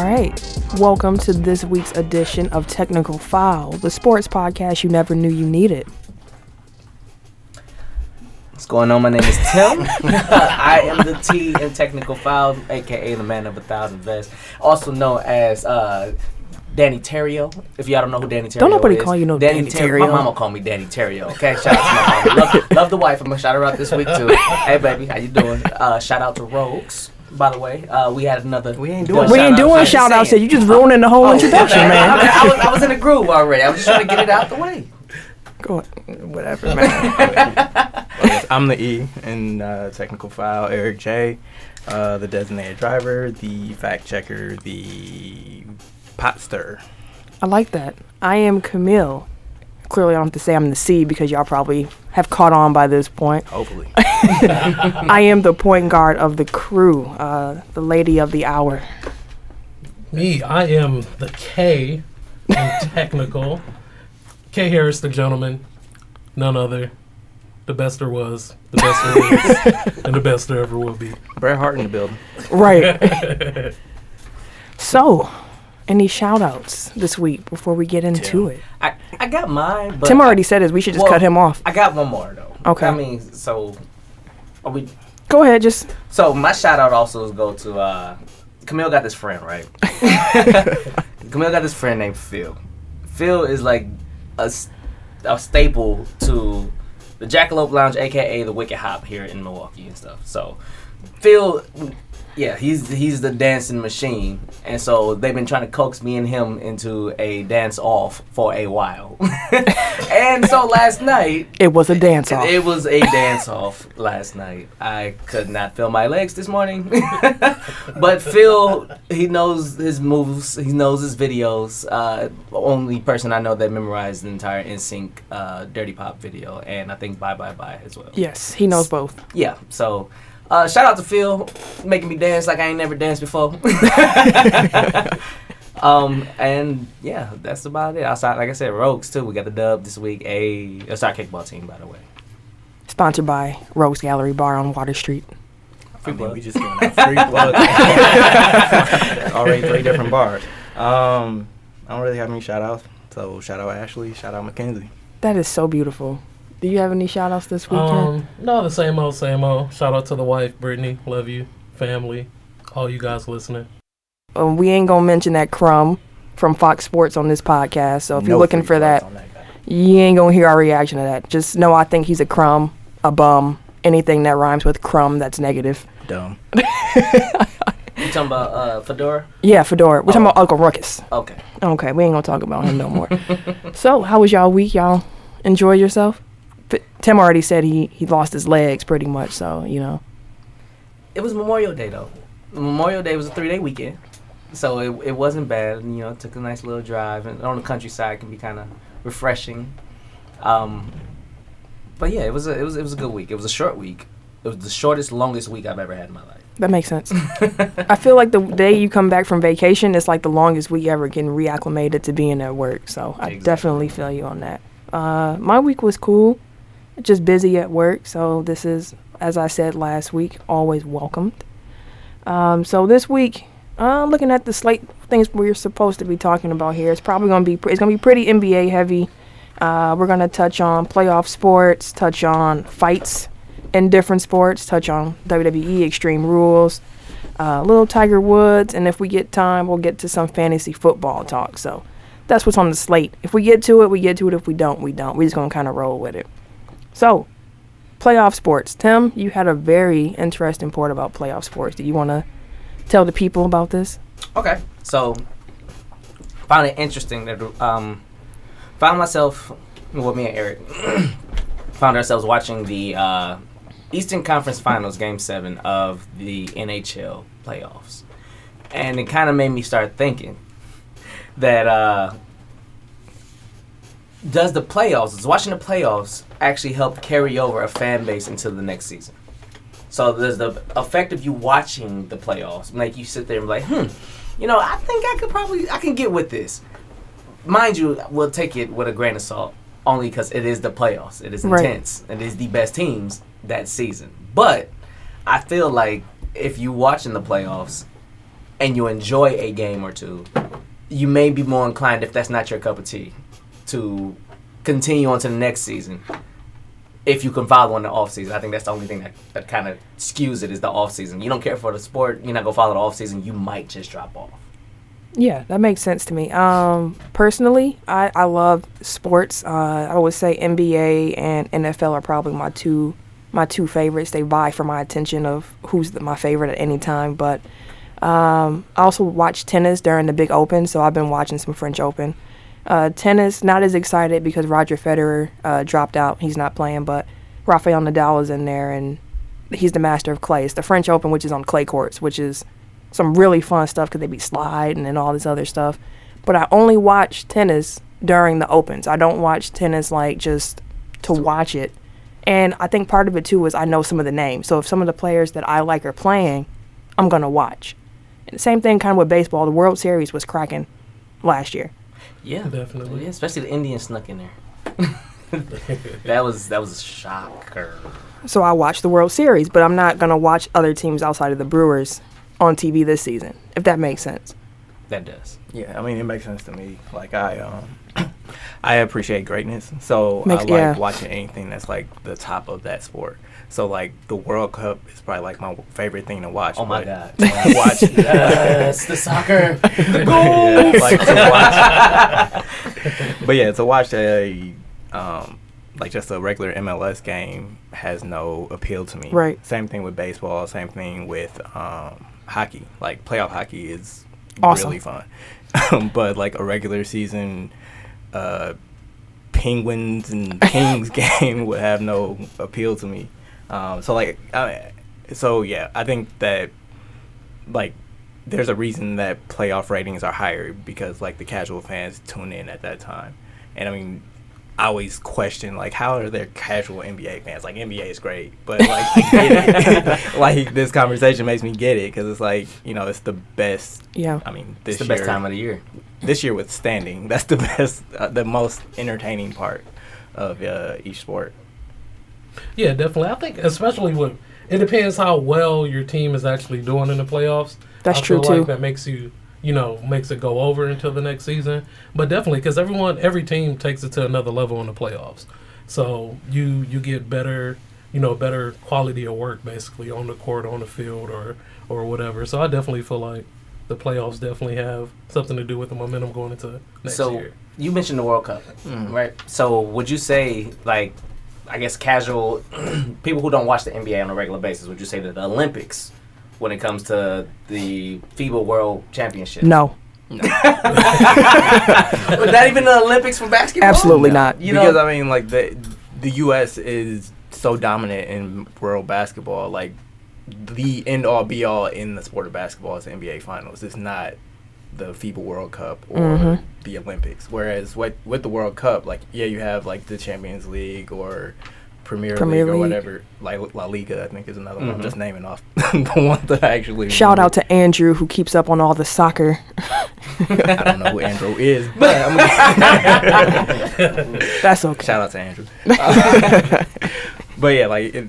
All right. Welcome to this week's edition of Technical File, the sports podcast you never knew you needed. What's going on? My name is Tim. I am the T in Technical File, aka the man of a thousand vests, also known as uh, Danny Terrio. If y'all don't know who Danny Terrio Don't nobody is, call you no Danny Ter- Terrio. My mama called me Danny Terrio. Okay, shout out to my mama. Love, love the wife. I'm gonna shout her out this week too. Hey baby, how you doing? Uh, shout out to Rogues. By the way, uh, we had another. We ain't doing We ain't doing I'm shout outs saying. yet. You just ruining the whole Oh, introduction, okay. man. I, I was, I was in the groove already. I was just trying to get it out the way. Go on. Whatever, man. I'm the E in uh, technical file. Eric J, uh, the designated driver, the fact checker, the pot stir. I like that. I am Camille. Clearly, I don't have to say I'm the C because y'all probably have caught on by this point. Hopefully, I am the point guard of the crew, uh, the lady of the hour. Me, I am the K in technical. K Harris, the gentleman, none other. The best there was, the best there is, and the best there ever will be. Bret Hart in the building. Right. so, any shout outs this week before we get into Tim. it? I, I got mine, but Tim already said his. We should just Well, cut him off. I got one more though. Okay. I mean, so are we? Go ahead, just So my shout out also is go to uh, Camille. Got this friend right. Camille got this friend named Phil. Phil is like a, a staple to the Jackalope Lounge, aka the Wicked Hop here in Milwaukee and stuff. So Phil, yeah, he's he's the dancing machine, and so they've been trying to coax me and him into a dance off for a while. and so last night it was a dance off. it was a dance off last night. I could not feel my legs this morning. but Phil, he knows his moves, he knows his videos. Uh, only person I know that memorized the entire NSYNC uh, Dirty Pop video, and I think Bye Bye Bye as well. Yes, he knows both. Yeah, so uh, shout out to Phil, making me dance like I ain't never danced before. um, and yeah, that's about it. Outside, like I said, Rogues too. We got the dub this week. A, a star kickball team, by the way. Sponsored by Rose Gallery Bar on Water Street. I mean, we just giving out free plug. Already three different bars. Um, I don't really have any shout outs. So shout out Ashley, shout out Mackenzie. That is so beautiful. Do you have any shout outs this weekend? Um, no, the same old, same old. Shout out to the wife, Brittany. Love you, family, all you guys listening. Um, we ain't gonna mention that crumb from Fox Sports on this podcast. So if you're looking for plugs that, you ain't gonna hear our reaction to that. Just know I think he's a crumb, a bum, anything that rhymes with crumb that's negative. Dumb. You talking about uh, Fedora? Yeah, Fedora. We're talking Oh. about Uncle Ruckus. Okay. Okay, we ain't gonna talk about him no more. so, how was y'all week? Y'all enjoy yourself? Tim already said he he lost his legs pretty much. So you know, It was Memorial Day though. Memorial Day was a three day weekend, so it, it wasn't bad. You know, took a nice little drive, and on the countryside can be kind of refreshing. Um, but yeah, it was a it was it was a good week. It was a short week. It was the shortest, longest week I've ever had in my life. that makes sense. I feel like the day you come back from vacation is like the longest week ever getting reacclimated to being at work. So I Exactly. definitely feel you on that. Uh, my week was cool, just busy at work. So this is, as I said last week, always welcomed. Um, so this week, uh, looking at the slate things we're supposed to be talking about here, it's probably gonna be pre- it's gonna be pretty NBA heavy. Uh, we're gonna touch on playoff sports, touch on fights in different sports, touch on WWE Extreme Rules, uh, little Tiger Woods, and if we get time, we'll get to some fantasy football talk. So that's what's on the slate. If we get to it, we get to it. If we don't, we don't. We're just gonna kind of roll with it. So, playoff sports. Tim, you had a very interesting point about playoff sports. Do you want to tell the people about this? Okay. So found it interesting that um found myself well me and Eric found ourselves watching the uh Eastern Conference Finals game 7 of the NHL playoffs. And it kind of made me start thinking that uh does the playoffs, does watching the playoffs actually help carry over a fan base into the next season? So there's the effect of you watching the playoffs, Like you sit there and be like, hmm, you know, I think I could probably, I can get with this. Mind you, we'll take it with a grain of salt, only because it is the playoffs. It is Right. intense. It is the best teams that season. But I feel like if you watching the playoffs, and you enjoy a game or two, you may be more inclined if that's not your cup of tea to continue on to the next season. If you can follow in the off season, I think that's the only thing that, that kind of skews it is the off season. You don't care for the sport, you're not gonna follow the off season. You might just drop off. Yeah, that makes sense to me. Um, personally, I, I love sports. Uh, I would say NBA and NFL are probably my two my two favorites. They vie for my attention of who's the, my favorite at any time. But um, I also watch tennis during the Big Open, so I've been watching some French Open. Uh, tennis, not as excited because Roger Federer uh, dropped out. He's not playing, but Rafael Nadal is in there, and he's the master of clay. It's the French Open, which is on clay courts, which is some really fun stuff because they be sliding and all this other stuff. But I only watch tennis during the opens. I don't watch tennis like just to watch it. And I think part of it too is I know some of the names. So if some of the players that I like are playing, I'm gonna watch. And the same thing kind of with baseball. The World Series was cracking last year. Yeah, Definitely. Yeah, especially the Indians snuck in there. that was that was a shocker. So I watch the World Series, but I'm not gonna watch other teams outside of the Brewers on TV this season, if that makes sense. That does. Yeah, I mean it makes sense to me. Like I um I appreciate greatness. So Makes- I like yeah. watching anything that's like the top of that sport. So like the World Cup is probably like my favorite thing to watch. Oh my God. to watch yes, the soccer. yeah, like to watch But yeah, to watch a um like just a regular MLS game has no appeal to me. Right. Same thing with baseball, same thing with um hockey. Like playoff hockey is Awesome. really fun. but like a regular season uh Penguins and Kings game would have no appeal to me. Um, so like, I, so yeah, I think that like there's a reason that playoff ratings are higher because like the casual fans tune in at that time, and I mean. I always question like how are there casual NBA fans? Like NBA is great, but like I get it. like this conversation makes me get it because it's like you know it's the best. Yeah. I mean this It's the best time of the year. this year with standing. That's the best, uh, the most entertaining part of uh, each sport. Yeah, definitely. I think especially with it depends how well your team is actually doing in the playoffs. That's I true, feel like too. That makes you, you know, makes it go over until the next season. But definitely, because everyone, every team takes it to another level in the playoffs. So you you get better, you know, better quality of work basically on the court, on the field, or or whatever. So I definitely feel like the playoffs definitely have something to do with the momentum going into next so year. you mentioned the World Cup, Mm. right? So would you say like, I guess casual people who don't watch the NBA on a regular basis, would you say that the Olympics, when it comes to the FIBA World Championship, No, But not even the Olympics for basketball. absolutely not. You because know, I mean, like the the U.S. is so dominant in world basketball. Like the end all be all in the sport of basketball is the NBA Finals. It's not the FIBA World Cup or Mhm. the Olympics. Whereas with with the World Cup, like yeah, you have like the Champions League or Premier, Premier League or whatever. Like La Liga, I think is another one. I'm Mhm. just naming off the ones that I actually Shout remember. out to Andrew who keeps up on all the soccer. I don't know who Andrew is, but I'm That's okay. Shout out to Andrew. but yeah, like it,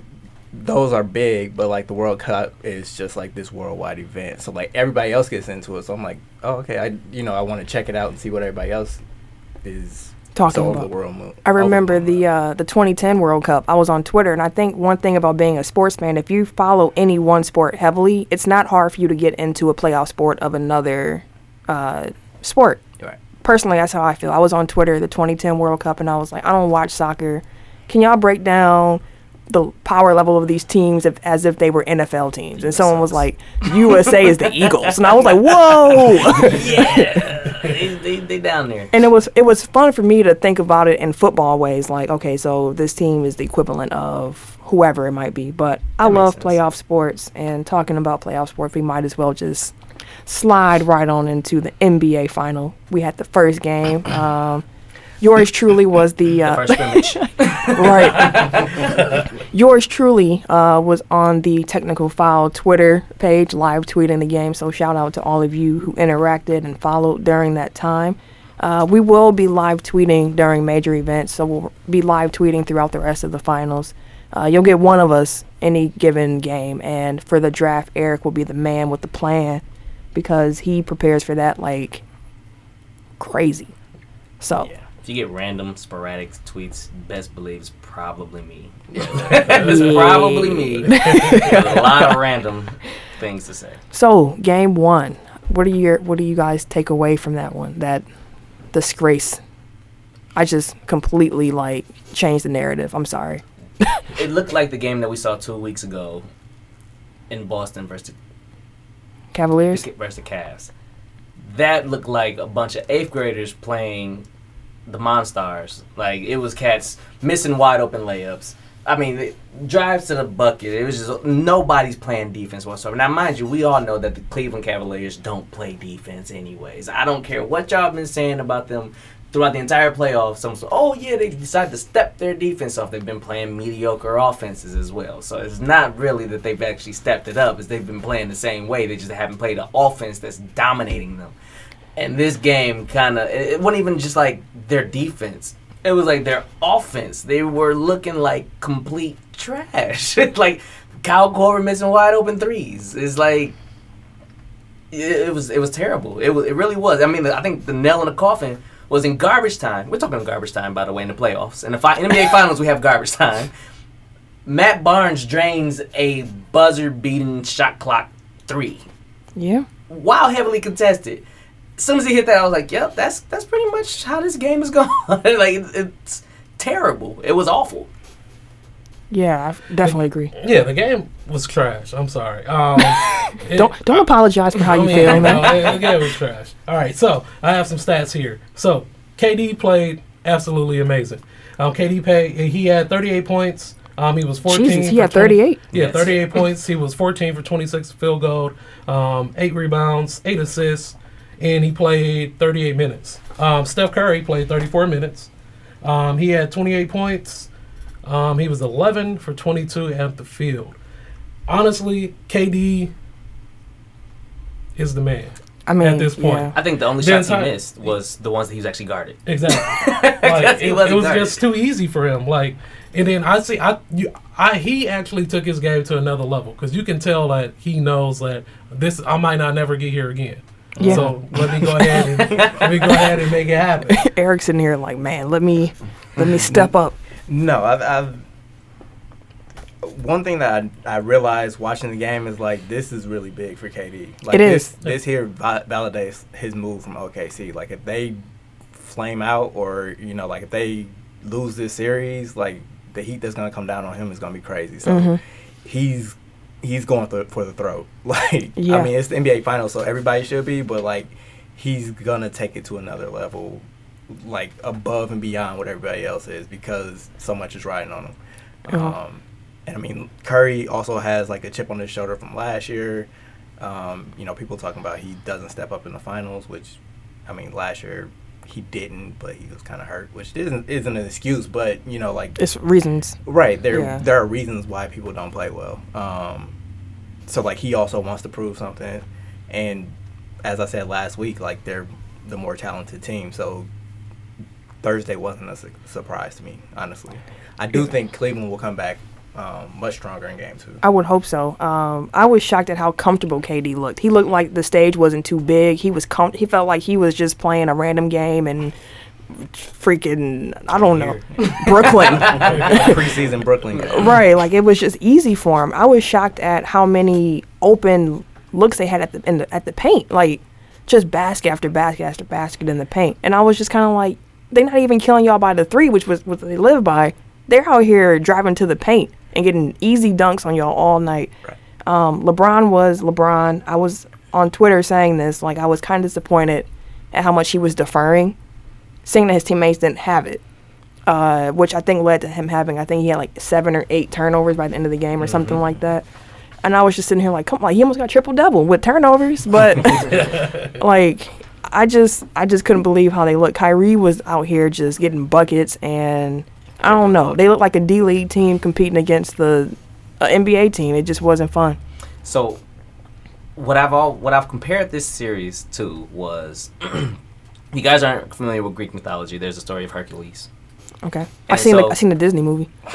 those are big, but like the World Cup is just like this worldwide event. So like everybody else gets into it. So I'm like, oh okay, I you know I want to check it out and see what everybody else is Talking so about. the world. I remember over the uh, the 2010 World Cup. I was on Twitter, and I think one thing about being a sports fan, if you follow any one sport heavily, it's not hard for you to get into a playoff sport of another uh, sport. Right. Personally, that's how I feel. I was on Twitter the 2010 World Cup, and I was like, I don't watch soccer. Can y'all break down the power level of these teams if, as if they were NFL teams? And someone was like, USA is the Eagles, and I was like, whoa. yeah, they, they, they down there. and it was it was fun for me to think about it in football ways like okay so this team is the equivalent of whoever it might be but i That makes love sense. playoff sports and talking about playoff sports we might as well just slide right on into the nba final we had the first game um, yours truly was the, The uh, first scrimmage. right yours truly uh, was on the technical file twitter page live tweeting the game so shout out to all of you who interacted and followed during that time uh, we will be live tweeting during major events so we'll be live tweeting throughout the rest of the finals uh, you'll get one of us any given game and for the draft eric will be the man with the plan because he prepares for that like crazy. So Yeah. If you get random sporadic tweets, best believe it's probably me. it's probably me. A lot of random things to say. so game one. What do your what do you guys take away from that one? That disgrace. I just completely like changed the narrative. I'm sorry. It looked like the game that we saw two weeks ago in Boston versus Cavaliers. versus the Cavs. That looked like a bunch of eighth graders playing the Monstars. Like it was cats missing wide open layups. I mean, it, drives to the bucket. It was just nobody's playing defense whatsoever. Now, mind you, we all know that the Cleveland Cavaliers don't play defense, anyways. I don't care what y'all been saying about them throughout the entire playoffs. Some oh yeah, they decided to step their defense off. They've been playing mediocre offenses as well. So it's not really that they've actually stepped it up. It's they've been playing the same way. They just haven't played an offense that's dominating them. And this game kind of it, it wasn't even just like their defense. It was like their offense. They were looking like complete trash. like Kyle Korver missing wide open threes. It's like it, it was it was terrible. It was it really was. I mean, I think the nail in the coffin was in garbage time. We're talking garbage time, by the way, in the playoffs. In the fi- NBA Finals, we have garbage time. Matt Barnes drains a buzzer-beating shot clock three Yeah. while heavily contested. As soon as he hit that, I was like, "Yep, that's that's pretty much how this game is going." like it, it's terrible. It was awful. Yeah, I definitely agree. Yeah, the game was trash. I'm sorry. Um, it- Don't don't apologize for how I you mean, feel, no, man. the game was trash. All right, so I have some stats here. So KD played absolutely amazing. Um, KD played. He had 38 points. Um, he was 14. Jesus, he for had 20 38. Yeah, Yes. 38 points. He was 14 for 26 field goal, um, eight rebounds, eight assists, and he played 38 minutes. Um, Steph Curry played 34 minutes. Um, he had 28 points. Um, he was 11 for 22 at the field. Honestly, KD is the man. I mean, At this point. yeah. I think the only The shots he missed was the ones that he was actually guarded. Exactly. Like, it, wasn't it was guarded. just too easy for him. Like, and then I see, I, you, I, he actually took his game to another level because you can tell that he knows that this, I might not never get here again. Yeah. So let me go ahead and let me go ahead and make it happen. Eric's in here like, man, let me let me step up. No, I've, I've one thing that I, I realized watching the game is like this is really big for KD. Like It is. This, this here validates his move from OKC. Like if they flame out or you know like if they lose this series, like the heat that's gonna come down on him is gonna be crazy. So Mhm. he's he's going th- for the throat. Like Yeah. I mean it's the NBA finals, so everybody should be, but like he's gonna take it to another level, like above and beyond what everybody else is because so much is riding on him. Uh-huh. Um, and I mean Curry also has like a chip on his shoulder from last year. Um, you know, people talking about he doesn't step up in the finals, which I mean last year he didn't, but he was kind of hurt, which isn't isn't an excuse, but you know like It's reasons. Right. There Yeah. there are reasons why people don't play well. Um, so like he also wants to prove something, and as I said last week, like they're the more talented team. So Thursday wasn't a su- surprise to me, honestly. I do think Cleveland will come back um, much stronger in game two. I would hope so. Um, I was shocked at how comfortable KD looked. He looked like the stage wasn't too big. He was com- he felt like he was just playing a random game and freaking I don't know Brooklyn. Preseason Brooklyn right, like it was just easy for him. I was shocked at how many open looks they had at the, in the at the paint, like just basket after basket after basket in the paint. And I was just kind of like, they're not even killing y'all by the three, which was what they live by. They're out here driving to the paint and getting easy dunks on y'all all night. Right. Um, LeBron was LeBron. I was on Twitter saying this, like I was kind of disappointed at how much he was deferring, saying that his teammates didn't have it uh, which I think led to him having, I think he had like seven or eight turnovers by the end of the game or something like that. And I was just sitting here like, come on, he almost got triple double with turnovers, but like, I just, I just couldn't believe how they looked. Kyrie was out here just getting buckets, and I don't know, they looked like a D League team competing against the uh, NBA team. It just wasn't fun. So, what I've all what I've compared this series to was, you guys aren't familiar with Greek mythology. There's a story of Hercules. Okay. I seen so- the I seen the Disney movie.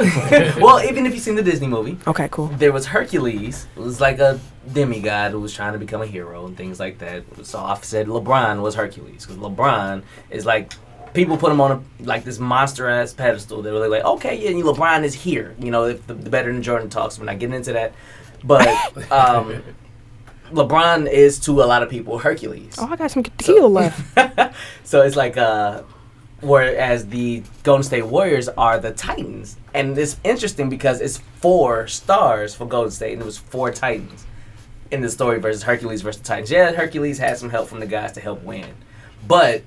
well, even if you've seen the Disney movie, Okay, cool. there was Hercules. It was like a demigod who was trying to become a hero and things like that. So I said LeBron was Hercules because LeBron is like people put him on a, like this monster ass pedestal. They were like, okay, yeah, and LeBron is here. You know, if the, the better than Jordan talks. We're not getting into that, but um, LeBron is to a lot of people Hercules. Oh, I got some tequila left. so it's like uh whereas the Golden State Warriors are the Titans. And it's interesting because it's four stars for Golden State and it was four Titans in the story versus Hercules versus Titans. Yeah, Hercules had some help from the guys to help win. But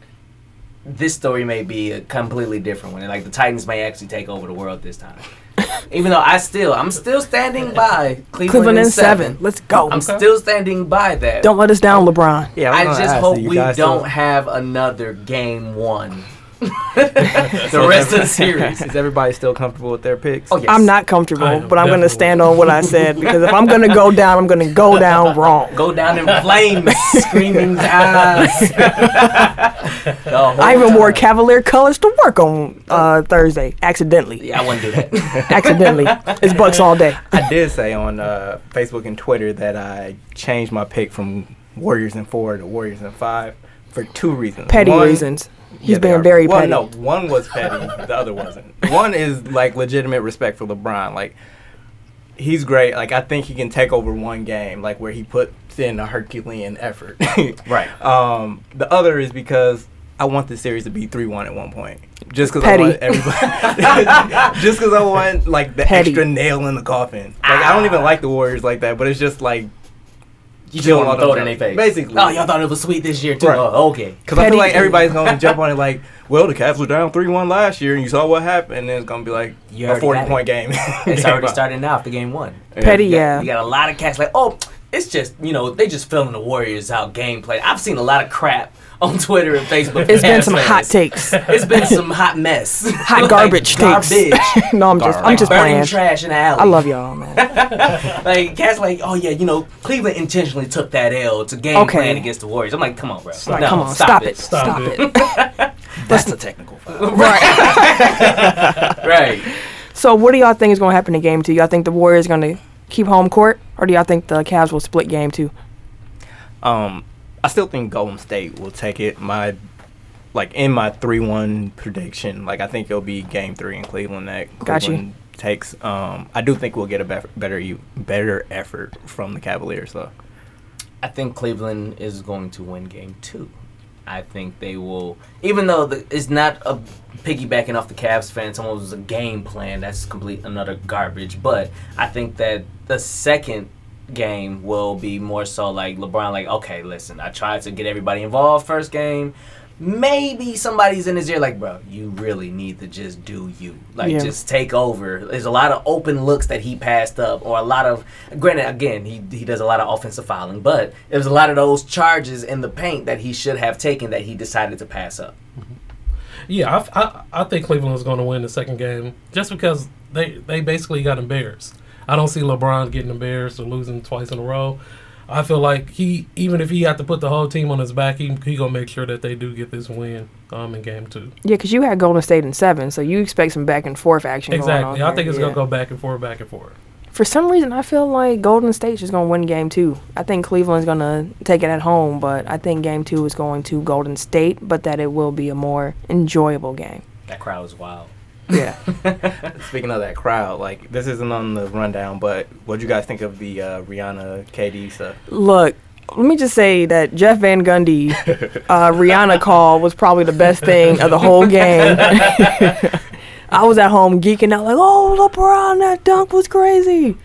this story may be a completely different one. Like the Titans may actually take over the world this time. Even though I still I'm still standing by Cleveland, Cleveland in in seven. Let's go. I'm still standing by that. Don't let us down, LeBron. Yeah, I was gonna just ask, hope do you we guys don't still- have another game one. the rest of the series. Is everybody still comfortable with their picks? Oh yes. I'm not comfortable, I am but I'm going to stand on what I said because if I'm going to go down, I'm going to go down wrong. Go down in flames, screaming eyes. I even wore Cavalier colors to work on uh, Thursday, accidentally. Yeah, I wouldn't do that. Accidentally. It's Bucks all day. I did say on uh, Facebook and Twitter that I changed my pick from Warriors in four to Warriors in five for two reasons. Petty One- reasons. He's Yeah, being very well, petty. no, one was petty, the other wasn't. One is like legitimate respect for LeBron. Like he's great. Like I think he can take over one game, like where he puts in a Herculean effort. Right. Um, the other is because I want this series to be three one at one point. Just because I Petty. want everybody. just because I want like the Petty. extra nail in the coffin. Like I don't even like the Warriors like that, but it's just like You just Chill want to throw it in their face. Basically. Oh, y'all thought it was sweet this year too. Right. Oh, okay. Because I feel like everybody's going to jump on it like, well, the Cavs were down 3 1 last year, and you saw what happened. And then it's going to be like You a 40 got it. point game. It's already starting now after game one. Petty, You got- yeah. You got a lot of cats like, oh, it's just you know they just filling the Warriors out gameplay. I've seen a lot of crap on Twitter and Facebook. It's been some fans. hot takes. It's been some hot mess. Hot Like garbage takes. Garbage. no, I'm just I'm just burning playing. trash in the alley. I love y'all, man. like cats like, oh yeah, you know, Cleveland intentionally took that L to game Okay. plan against the Warriors. I'm like, come on, bro. Like, no, come on, stop, stop, it. it. Stop, Stop it. That's the technical foul. Right. So, what do y'all think is going to happen in game two? Y'all think the Warriors are going to keep home court, or do y'all think the Cavs will split game two? Um, I still think Golden State will take it. My like in my three one prediction, like I think it'll be Game Three in Cleveland that Got you. Cleveland takes. Um, I do think we'll get a bef- better you better effort from the Cavaliers though. I think Cleveland is going to win game two. I think they will, even though the, it's not a piggybacking off the Cavs fans, Someone was a game plan. That's complete another garbage. But I think that the second game will be more so like LeBron. Like, okay, listen, I tried to get everybody involved first game. Maybe somebody's in his ear like, bro, you really need to just do you. Like, Yeah. just take over. There's a lot of open looks that he passed up, or a lot of. Granted, again, he he does a lot of offensive fouling, but there's a lot of those charges in the paint that he should have taken that he decided to pass up. Mm-hmm. Yeah, I, I, I think Cleveland is going to win the second game just because they they basically got embarrassed. I don't see LeBron getting embarrassed or losing twice in a row. I feel like he, even if he had to put the whole team on his back, he he gonna make sure that they do get this win um in game two. Yeah, because you had Golden State in seven, so you expect some back and forth action. going on Exactly. I think it's Yeah. gonna go back and forth, back and forth. For some reason, I feel like Golden State's just going to win game two. I think Cleveland's going to take it at home, but I think game two is going to Golden State, but that it will be a more enjoyable game. That crowd was wild. Yeah. Speaking of that crowd, like this isn't on the rundown, but what do you guys think of the uh, Rihanna KD stuff? Look, let me just say that Jeff Van Gundy, uh, Rihanna call was probably the best thing of the whole game. I was at home geeking out like, "Oh, LeBron, that dunk was crazy,"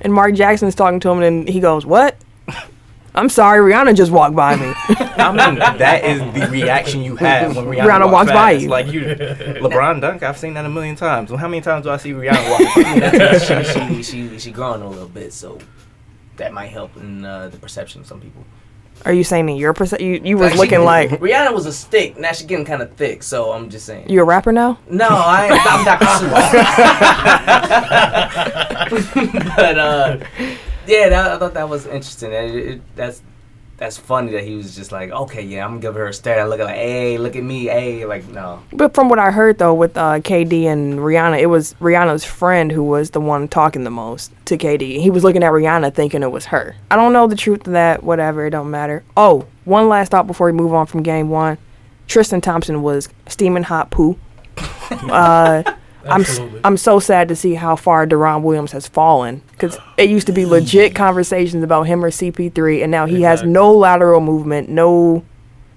and Mark Jackson's talking to him, and he goes, "What?" I'm sorry, Rihanna just walked by me. I mean, that is the reaction you have when Rihanna, Rihanna walks by you. Like you, LeBron dunk. I've seen that a million times. Well, how many times do I see Rihanna walk? by? she, she she she growing a little bit, so that might help in uh, the perception of some people. Are you saying in your perce- you you was Like, looking she- like Rihanna was a stick. Now she's getting kind of thick, so I'm just saying. you a rapper now? No, I ain't, I'm Dr. Seuss. but uh, yeah, that, I thought that was interesting. It, it, that's that's funny that he was just like, okay, yeah, I'm gonna give her a stare. I look at like, hey, look at me, hey, like no. But from what I heard though, with uh, KD and Rihanna, it was Rihanna's friend who was the one talking the most to KD. He was looking at Rihanna thinking it was her. I don't know the truth of that. Whatever, it don't matter. Oh, one last thought before we move on from game one. Tristan Thompson was steaming hot poo. uh, Absolutely. I'm so sad to see how far Deron Williams has fallen because it used to be legit conversations about him or CP3, and now he has Exactly. no lateral movement, no.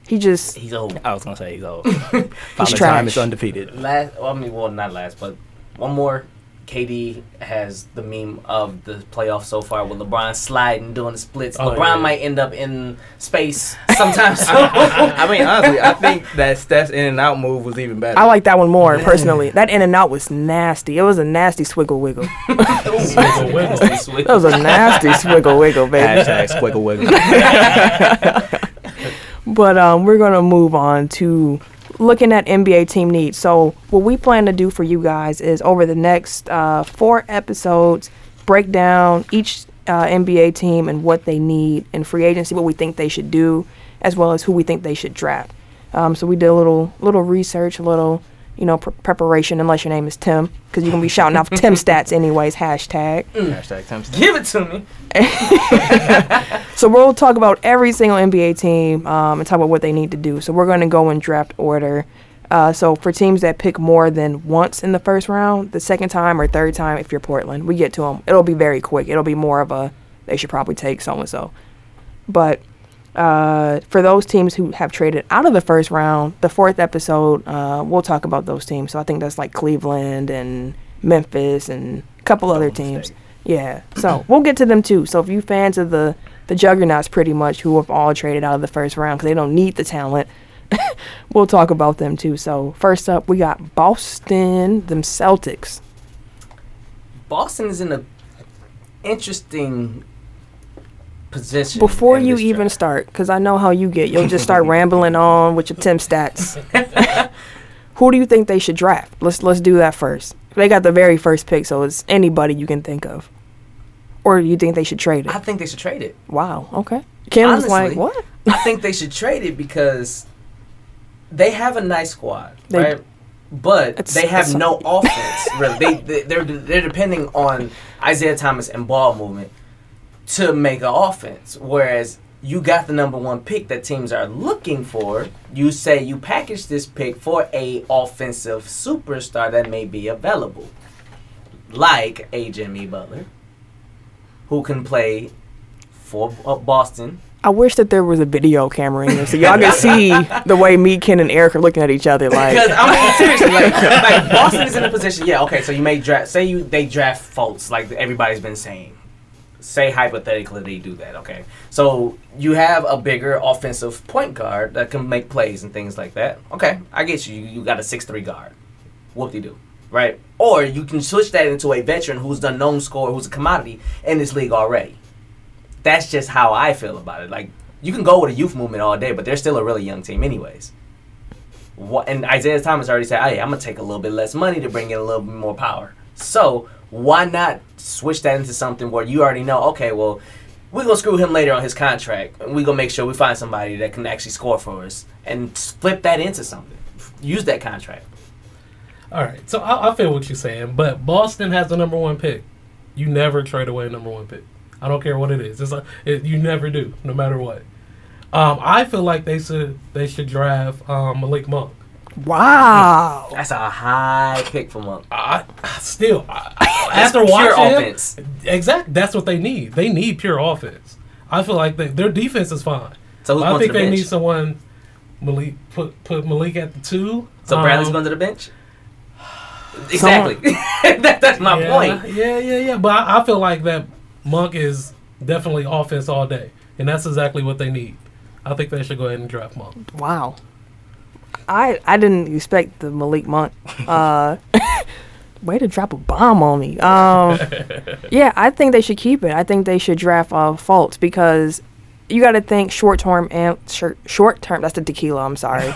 He just He's old. I was gonna say he's old. Father time trash. is undefeated. Last, well, I mean, well, not last, but one more. KD has the meme of the playoffs so far with LeBron sliding, doing the splits. Oh, LeBron yeah. might end up in space sometimes. I mean, honestly, I think that Steph's in and out move was even better. I like that one more personally. That in and out was nasty. It was a nasty swiggle wiggle. Wiggle, wiggle. That was a nasty swiggle wiggle, baby. Hashtag squiggle wiggle. But um, we're gonna move on to looking at NBA team needs. So what we plan to do for you guys is over the next uh, four episodes, break down each uh, NBA team and what they need in free agency, what we think they should do, as well as who we think they should draft. Um, so we did a little little research, a little you know pr- preparation. Unless your name is Tim, because you're gonna be shouting out Tim stats anyways. Hashtag. Hashtag Tim. Give it to me. So we'll talk about every single NBA team um, and talk about what they need to do. So we're going to go in draft order. Uh, so for teams that pick more than once in the first round, the second time or third time, if you're Portland, we get to them. It'll be very quick. It'll be more of a they should probably take so and so. But uh, for those teams who have traded out of the first round, the fourth episode, uh, we'll talk about those teams. So I think that's like Cleveland and Memphis and a couple other teams. State. Yeah, so we'll get to them too. So if you fans of the the juggernauts, pretty much who have all traded out of the first round because they don't need the talent, we'll talk about them too. So first up, we got Boston, them Celtics. Boston is in a interesting position. Before you even draft. start, because I know how you get, you'll just start rambling on with your Tim stats. Who do you think they should draft? Let's let's do that first. They got the very first pick, so it's anybody you can think of. Or you think they should trade it? I think they should trade it. wow. Okay. Kim was like, Honestly, what? I think they should trade it because they have a nice squad, They right? But It's- they have no offense. Really, they, they they're they're depending on Isaiah Thomas and ball movement to make an offense. Whereas you got the number one pick that teams are looking for. You say you package this pick for a offensive superstar that may be available, like a Jimmy Butler, who can play for uh, Boston I wish that there was a video camera in here so y'all can see the way me, Ken, and Eric are looking at each other. Like, Because I mean, seriously, like, like Boston is in a position. Yeah, okay. So you may draft. Say you they draft Fultz, like everybody's been saying. Say hypothetically they do that. Okay, so you have a bigger offensive point guard that can make plays and things like that. Okay, I get you. You, got a six three guard. Whoop de do, right? Or you can switch that into a veteran who's the known scorer, who's a commodity in this league already. That's just how I feel about it. Like you can go with a youth movement all day, but they're still a really young team, anyways. What, and Isaiah Thomas already said, "Hey, I'm gonna take a little bit less money to bring in a little bit more power." So why not switch that into something where you already know? Okay, well, we're gonna screw him later on his contract, and we're gonna make sure we find somebody that can actually score for us, and flip that into something. Use that contract. All right, so I, I feel what you're saying, but Boston has the number one pick. You never trade away a number one pick. I don't care what it is. It's like, it, you never do, no matter what. Um, I feel like they should they should draft um, Malik Monk. Wow. That's a high pick for Monk. I, I still I, I- That's after pure watching him, offense. exactly that's what they need. They need pure offense. I feel like they, their defense is fine. So who's I going think to the they bench? need someone Malik put put Malik at the two. so Bradley's Um, going to the bench. Exactly. that, that's my yeah, point. Yeah, yeah, yeah. But I, I feel like that Monk is definitely offense all day, and that's exactly what they need. I think they should go ahead and draft Monk. Wow. I I didn't expect the Malik Monk. Uh, way to drop a bomb on me. Um, yeah, I think they should keep it. I think they should draft uh, Fultz because you got to think short term and short short term. That's the tequila. I'm sorry.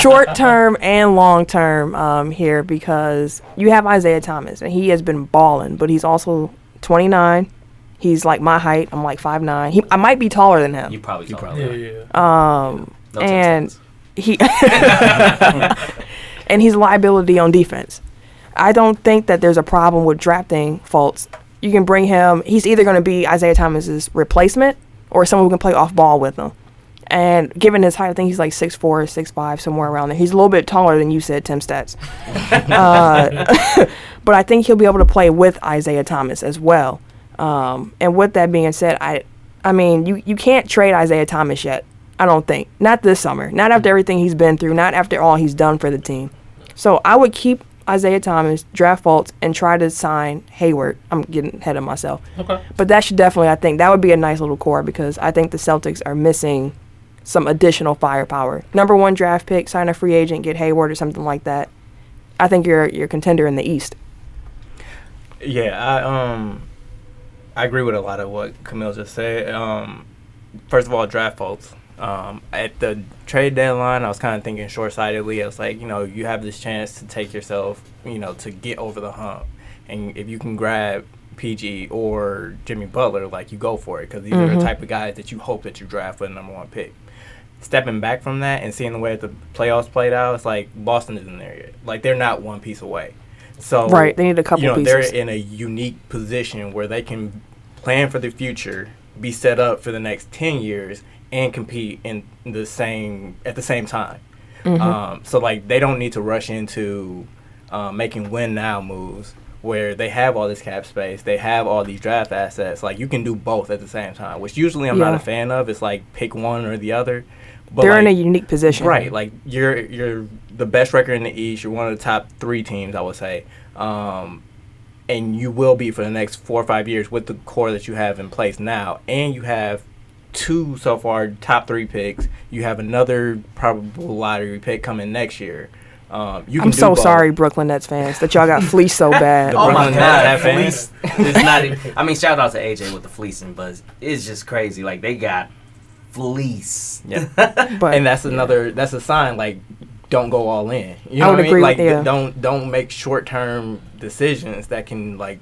short term and long term um, here because you have Isaiah Thomas and he has been balling, but he's also 29. He's like my height. I'm like five nine. He, I might be taller than him. You probably You saw probably- Yeah, yeah. Um, No and Texans. He and he's liability on defense. I don't think that there's a problem with drafting Fultz. You can bring him. He's either going to be Isaiah Thomas's replacement or someone who can play off ball with him. And given his height, I think he's like 6'4", 6'5", somewhere around there. He's a little bit taller than you said, Tim Stats. uh, but I think he'll be able to play with Isaiah Thomas as well. Um, and with that being said, I, I mean, you, you can't trade Isaiah Thomas yet. I don't think. Not this summer. Not after everything he's been through. Not after all he's done for the team. So I would keep Isaiah Thomas, draft Fultz, and try to sign Hayward. I'm getting ahead of myself. Okay. But that should definitely, I think, that would be a nice little core because I think the Celtics are missing some additional firepower. Number one draft pick, sign a free agent, get Hayward or something like that. I think you're you're a contender in the East. Yeah, I um, I agree with a lot of what Camille just said. Um, first of all, draft Fultz. Um, at the trade deadline, I was kind of thinking short-sightedly. I was like, you know, you have this chance to take yourself, you know, to get over the hump, and if you can grab PG or Jimmy Butler, like you go for it because these are Mhm. the type of guys that you hope that you draft with the number one pick. Stepping back from that and seeing the way the playoffs played out, it's like Boston isn't there yet. Like they're not one piece away. So Right, they need a couple you know, pieces. They're in a unique position where they can plan for the future, be set up for the next ten years, and compete in the same at the same time. Mhm. Um, so like they don't need to rush into um, making win now moves where they have all this cap space, they have all these draft assets. Like you can do both at the same time, which usually I'm not a fan of. It's like pick one or the other. But they're in a unique position. Right, like you're you're the best record in the East. You're one of the top three teams, I would say, um, and you will be for the next four or five years with the core that you have in place now. And you have two so far top three picks. You have another probable lottery pick coming next year. Um, you can I'm so both. sorry, Brooklyn Nets fans, that y'all got fleeced so bad. The Oh my god, that fans. fleece is not. Even, I mean, shout out to AJ with the fleecing, but it's just crazy. Like they got fleece. Yeah. But and that's another that's a sign like don't go all in you know I what would I mean? agree with- like th- yeah. don't don't make short-term decisions that can like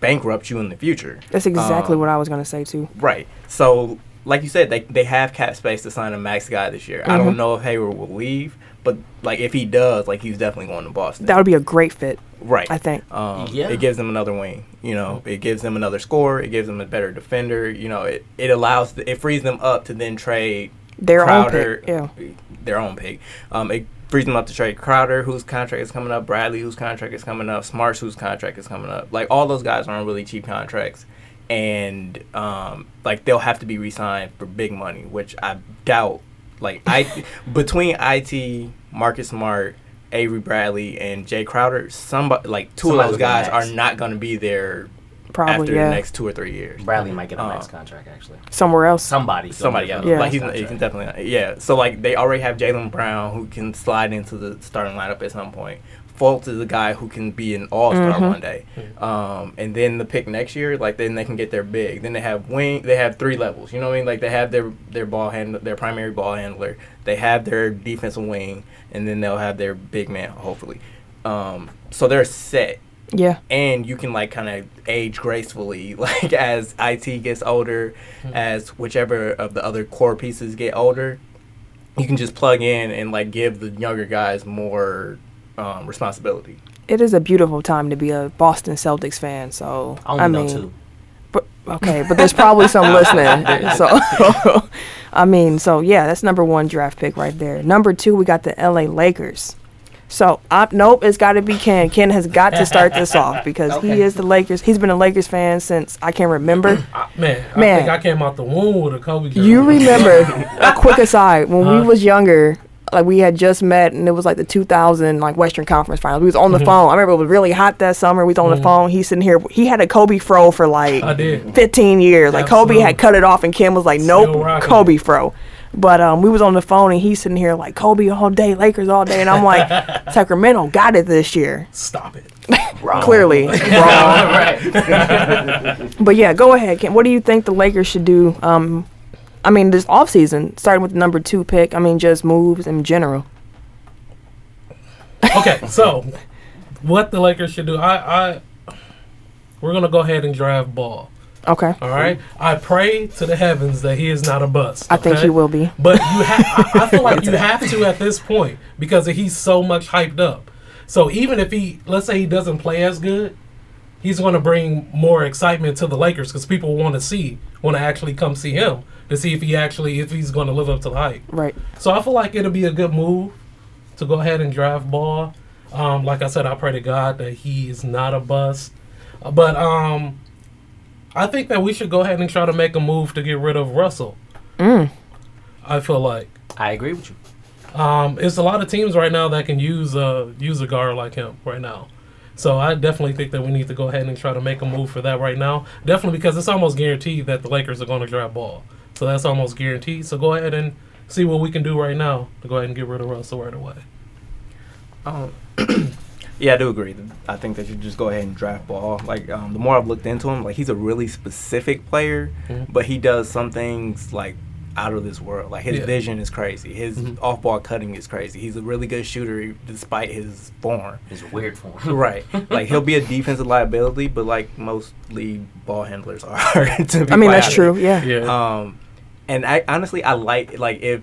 bankrupt you in the future that's exactly Um, what I was gonna say too. right so like you said they, they have cap space to sign a max guy this year i don't Mhm. know if hayward will leave but like if he does like he's definitely going to boston That would be a great fit, right I think. um, Yeah. It gives them another wing. You know, it gives them another score. It gives them a better defender. You know, it, it allows it frees them up to then trade Their Crowder, own pick. Yeah. their own pick. Um, it frees them up to trade Crowder, whose contract is coming up, Bradley, whose contract is coming up, Smarts, whose contract is coming up. Like all those guys are on really cheap contracts, and um, like they'll have to be re-signed for big money, which I doubt. Like I between it, Marcus Smart. Avery Bradley and Jae Crowder, somebody like two Somebody's of those guys are not going to be there Probably, after yeah. the next two or three years. Bradley might get a max Uh, contract actually. Somewhere else. Somebody, Somebody else. Yeah. Like he's, he can definitely yeah. So like they already have Jaylen Brown who can slide into the starting lineup at some point. Fultz is a guy who can be an all star Mhm. one day. Um, and then the pick next year, like then they can get their big. Then they have wing. They have three levels. You know what I mean? Like they have their their ball hand their primary ball handler. They have their defensive wing, and then they'll have their big man hopefully. Um, so they're set Yeah. and you can like kind of age gracefully like as it gets older as whichever of the other core pieces get older you can just plug in and like give the younger guys more um, responsibility It is a beautiful time to be a Boston Celtics fan. So I only I know mean, two. But okay, but there's probably some listening. So I mean, so yeah, that's number one draft pick right there. Number two, we got the LA Lakers. So uh, nope, it's got to be Ken. Ken has got to start this off because he is the Lakers. He's been a Lakers fan since I can remember. I, man, I Man. think I came out the womb with a Kobe. Girl. You remember? a quick aside: when we was younger, like we had just met, and it was like the 2000 like Western Conference Finals. We was on the Mhm. phone. I remember it was really hot that summer. We was on the Mhm. phone. He's sitting here. He had a Kobe fro for like 15 years. Like Kobe had cut it off, and Ken was like, "Nope, Kobe fro." But um, we was on the phone, and he's sitting here like Kobe all day, Lakers all day, and I'm like, Sacramento got it this year. Stop it. Clearly wrong. But yeah, go ahead. Ken. What do you think the Lakers should do? Um, I mean, this offseason, starting with the number two pick. I mean, just moves in general. Okay, so what the Lakers should do? I, I we're gonna go ahead and draft Ball. Okay. All right. I pray to the heavens that he is not a bust. I think he will be. But you have, I, I feel like you have to at this point because he's so much hyped up. So even if he, let's say he doesn't play as good, he's going to bring more excitement to the Lakers because people want to see, want to actually come see him to see if he actually, if he's going to live up to the hype. Right. So I feel like it'll be a good move to go ahead and draft Ball. Um, like I said, I pray to God that he is not a bust. But um, I think that we should go ahead and try to make a move to get rid of Russell. Mm. I feel like I agree with you. um, it's a lot of teams right now that can use a use a guard like him right now. So I definitely think that we need to go ahead and try to make a move for that right now. Definitely because it's almost guaranteed that the Lakers are going to draft Ball. So that's almost guaranteed. So go ahead and see what we can do right now to go ahead and get rid of Russell right away. Um, yeah, I do agree. I think that you just go ahead and draft ball. Like um, the more I've looked into him, like he's a really specific player, Mhm. but he does some things like out of this world. Like his Yeah. vision is crazy. His Mhm. off-ball cutting is crazy. He's a really good shooter despite his form. His weird form. right. Like he'll be a defensive liability, but like mostly ball handlers are. to be I mean, that's honest. true. Yeah. Yeah. Um, and I honestly I like like if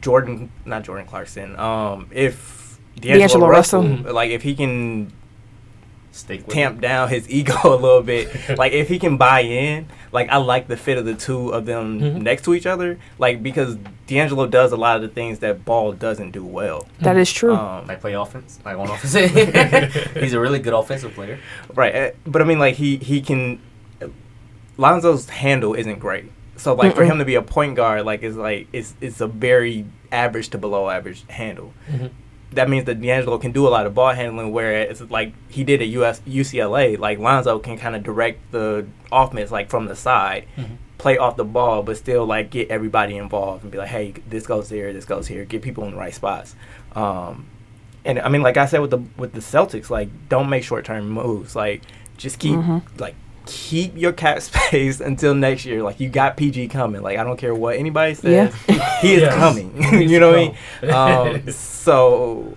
Jordan, not Jordan Clarkson, um, if D'Angelo, D'Angelo Russell, Russell. like if he can Stick with tamp it. down his ego a little bit, like if he can buy in, like I like the fit of the two of them Mhm. next to each other, like because D'Angelo does a lot of the things that Ball doesn't do well. That is true. Um, Like play offense, like on offense. He's a really good offensive player. Right, uh, but I mean, like he he can. Lonzo's handle isn't great, so like for Mm-mm. him to be a point guard, like is like it's it's a very average to below average handle. Mhm. That means that D'Angelo can do a lot of ball handling, whereas like he did at US UCLA. Like Lonzo can kind of direct the offense like from the side, Mhm. play off the ball, but still like get everybody involved and be like, hey, this goes here, this goes here, get people in the right spots. Um, and I mean, like I said with the with the Celtics, like don't make short term moves. Like just keep Mhm. like keep your cap space until next year. Like you got PG coming. Like I don't care what anybody says, he is Yes. coming. You know what I mean? Um, so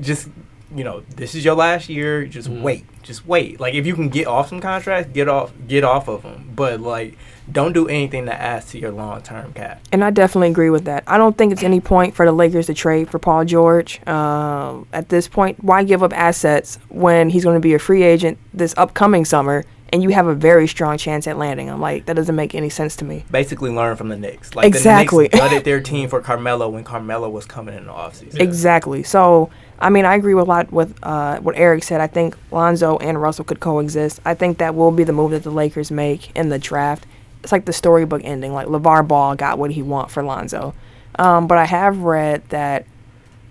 just you know, this is your last year. Just Mhm. wait. Just wait. Like if you can get off some contracts, get off get off of them. But like don't do anything that adds to your long term cap. And I definitely agree with that. I don't think it's any point for the Lakers to trade for Paul George. Um, at this point, why give up assets when he's going to be a free agent this upcoming summer and you have a very strong chance at landing him? Like, that doesn't make any sense to me. Basically, learn from the Knicks. Like Exactly. the Knicks gutted their team for Carmelo when Carmelo was coming in the offseason. Yeah. Exactly. So, I mean, I agree with a lot with uh, what Eric said. I think Lonzo and Russell could coexist. I think that will be the move that the Lakers make in the draft. It's like the storybook ending. Like LeVar Ball got what he want for Lonzo. Um, but I have read that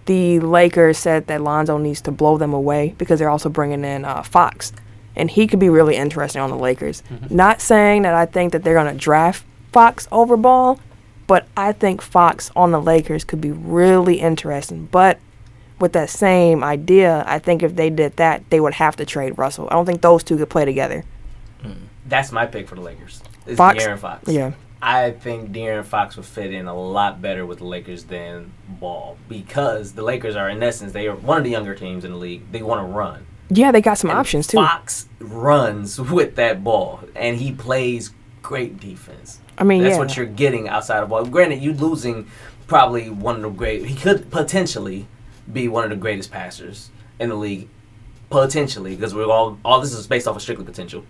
the Lakers said that Lonzo needs to blow them away because they're also bringing in uh, Fox, and he could be really interesting on the Lakers. Mm-hmm. Not saying that I think that they're gonna draft Fox over Ball, but I think Fox on the Lakers could be really interesting. But with that same idea, I think if they did that, they would have to trade Russell. I don't think those two could play together. Mm. That's my pick for the Lakers. It's Fox? De'Aaron Fox. Yeah. I think De'Aaron Fox would fit in a lot better with the Lakers than Ball because the Lakers are, in essence, they are one of the younger teams in the league. They want to run. Yeah, they got some And options too. Fox runs with that ball, and he plays great defense. I mean, That's yeah. what you're getting outside of ball. Granted, you're losing probably one of the great. He could potentially be one of the greatest passers in the league, potentially, because we're all all this is based off of strictly potential.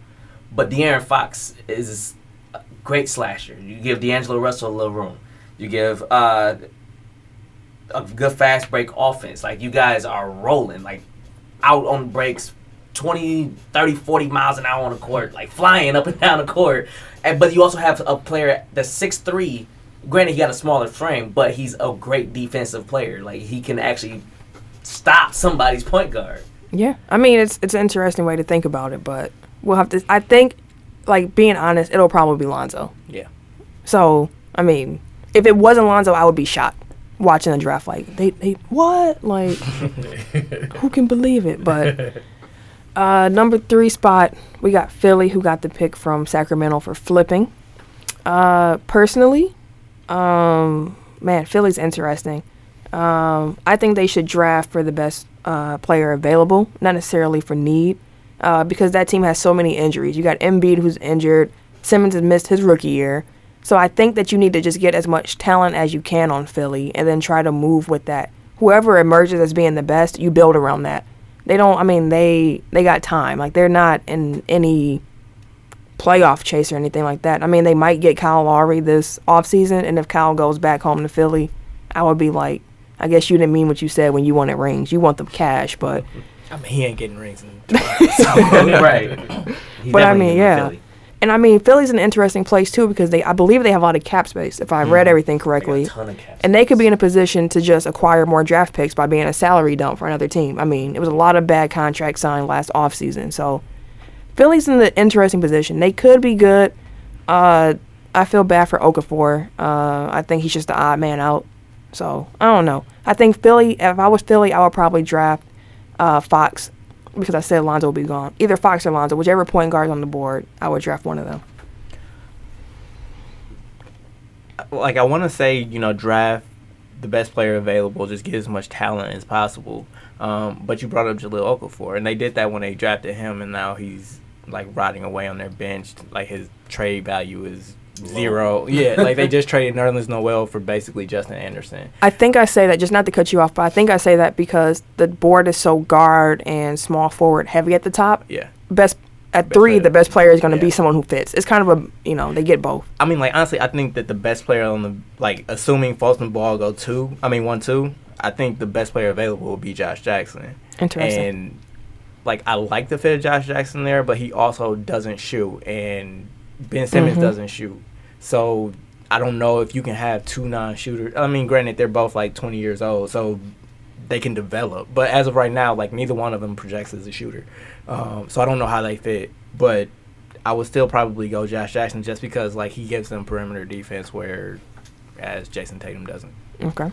But De'Aaron Fox is a great slasher. You give D'Angelo Russell a little room. You give uh, a good fast break offense. Like you guys are rolling, like out on breaks 20, 30, 40 miles an hour on the court, like flying up and down the court. And but you also have a player that's six three. Granted, he got a smaller frame, but he's a great defensive player. Like he can actually stop somebody's point guard. Yeah, I mean it's it's an interesting way to think about it, but we'll have to. I think, like being honest, it'll probably be Lonzo. Yeah. So I mean, if it wasn't Lonzo, I would be shocked watching the draft. Like they they what like who can believe it? But uh, number three spot we got Philly, who got the pick from Sacramento for flipping. Uh, personally, um, man, Philly's interesting. Um, I think they should draft for the best uh, player available, not necessarily for need, uh, because that team has so many injuries. You got Embiid who's injured, Simmons has missed his rookie year. So I think that you need to just get as much talent as you can on Philly and then try to move with that. Whoever emerges as being the best, you build around that. They don't I mean they they got time. Like they're not in any playoff chase or anything like that. I mean they might get Kyle Lowry this offseason and if Kyle goes back home to Philly, I would be like I guess you didn't mean what you said when you wanted rings. You want them cash, but I mean, he ain't getting rings. In right. He But I mean, yeah. Philly. And I mean Philly's an interesting place too because they I believe they have a lot of cap space if I read everything They correctly. a ton of cap And they could be in a position to just acquire more draft picks by being a salary dump for another team. I mean, it was a lot of bad contracts signed last offseason. So Philly's in the interesting position. They could be good. Uh, I feel bad for Okafor. Uh, I think he's just the odd man out. So I don't know. I think Philly, if I was Philly, I would probably draft uh, Fox because I said Lonzo will be gone. Either Fox or Lonzo, whichever point guard's on the board, I would draft one of them. like I want to say, you know, draft the best player available, just get as much talent as possible. Um, but you brought up Jahlil Okafor, and they did that when they drafted him, and now he's like rotting away on their bench. Like his trade value is zero. Yeah, like they just traded Nerlens Noel for basically Justin Anderson. I think I say that just not to cut you off, but I think I say that because the board is so guard and small forward heavy at the top. Yeah. Best at Best three, player. the best player is going to be someone who fits. It's kind of a you know they get both. I mean, like honestly, I think that the best player on the like, assuming Fulton Ball go two, I mean one two, I think the best player available will be Josh Jackson. Interesting. And like I like the fit of Josh Jackson there, but he also doesn't shoot, and Ben Simmons Mhm. doesn't shoot. So I don't know if you can have two non-shooters. I mean, granted, they're both like 20 years old, so they can develop. But as of right now, like neither one of them projects as a shooter. Um, so I don't know how they fit, but I would still probably go Josh Jackson just because like he gives them perimeter defense where as Jayson Tatum doesn't. okay.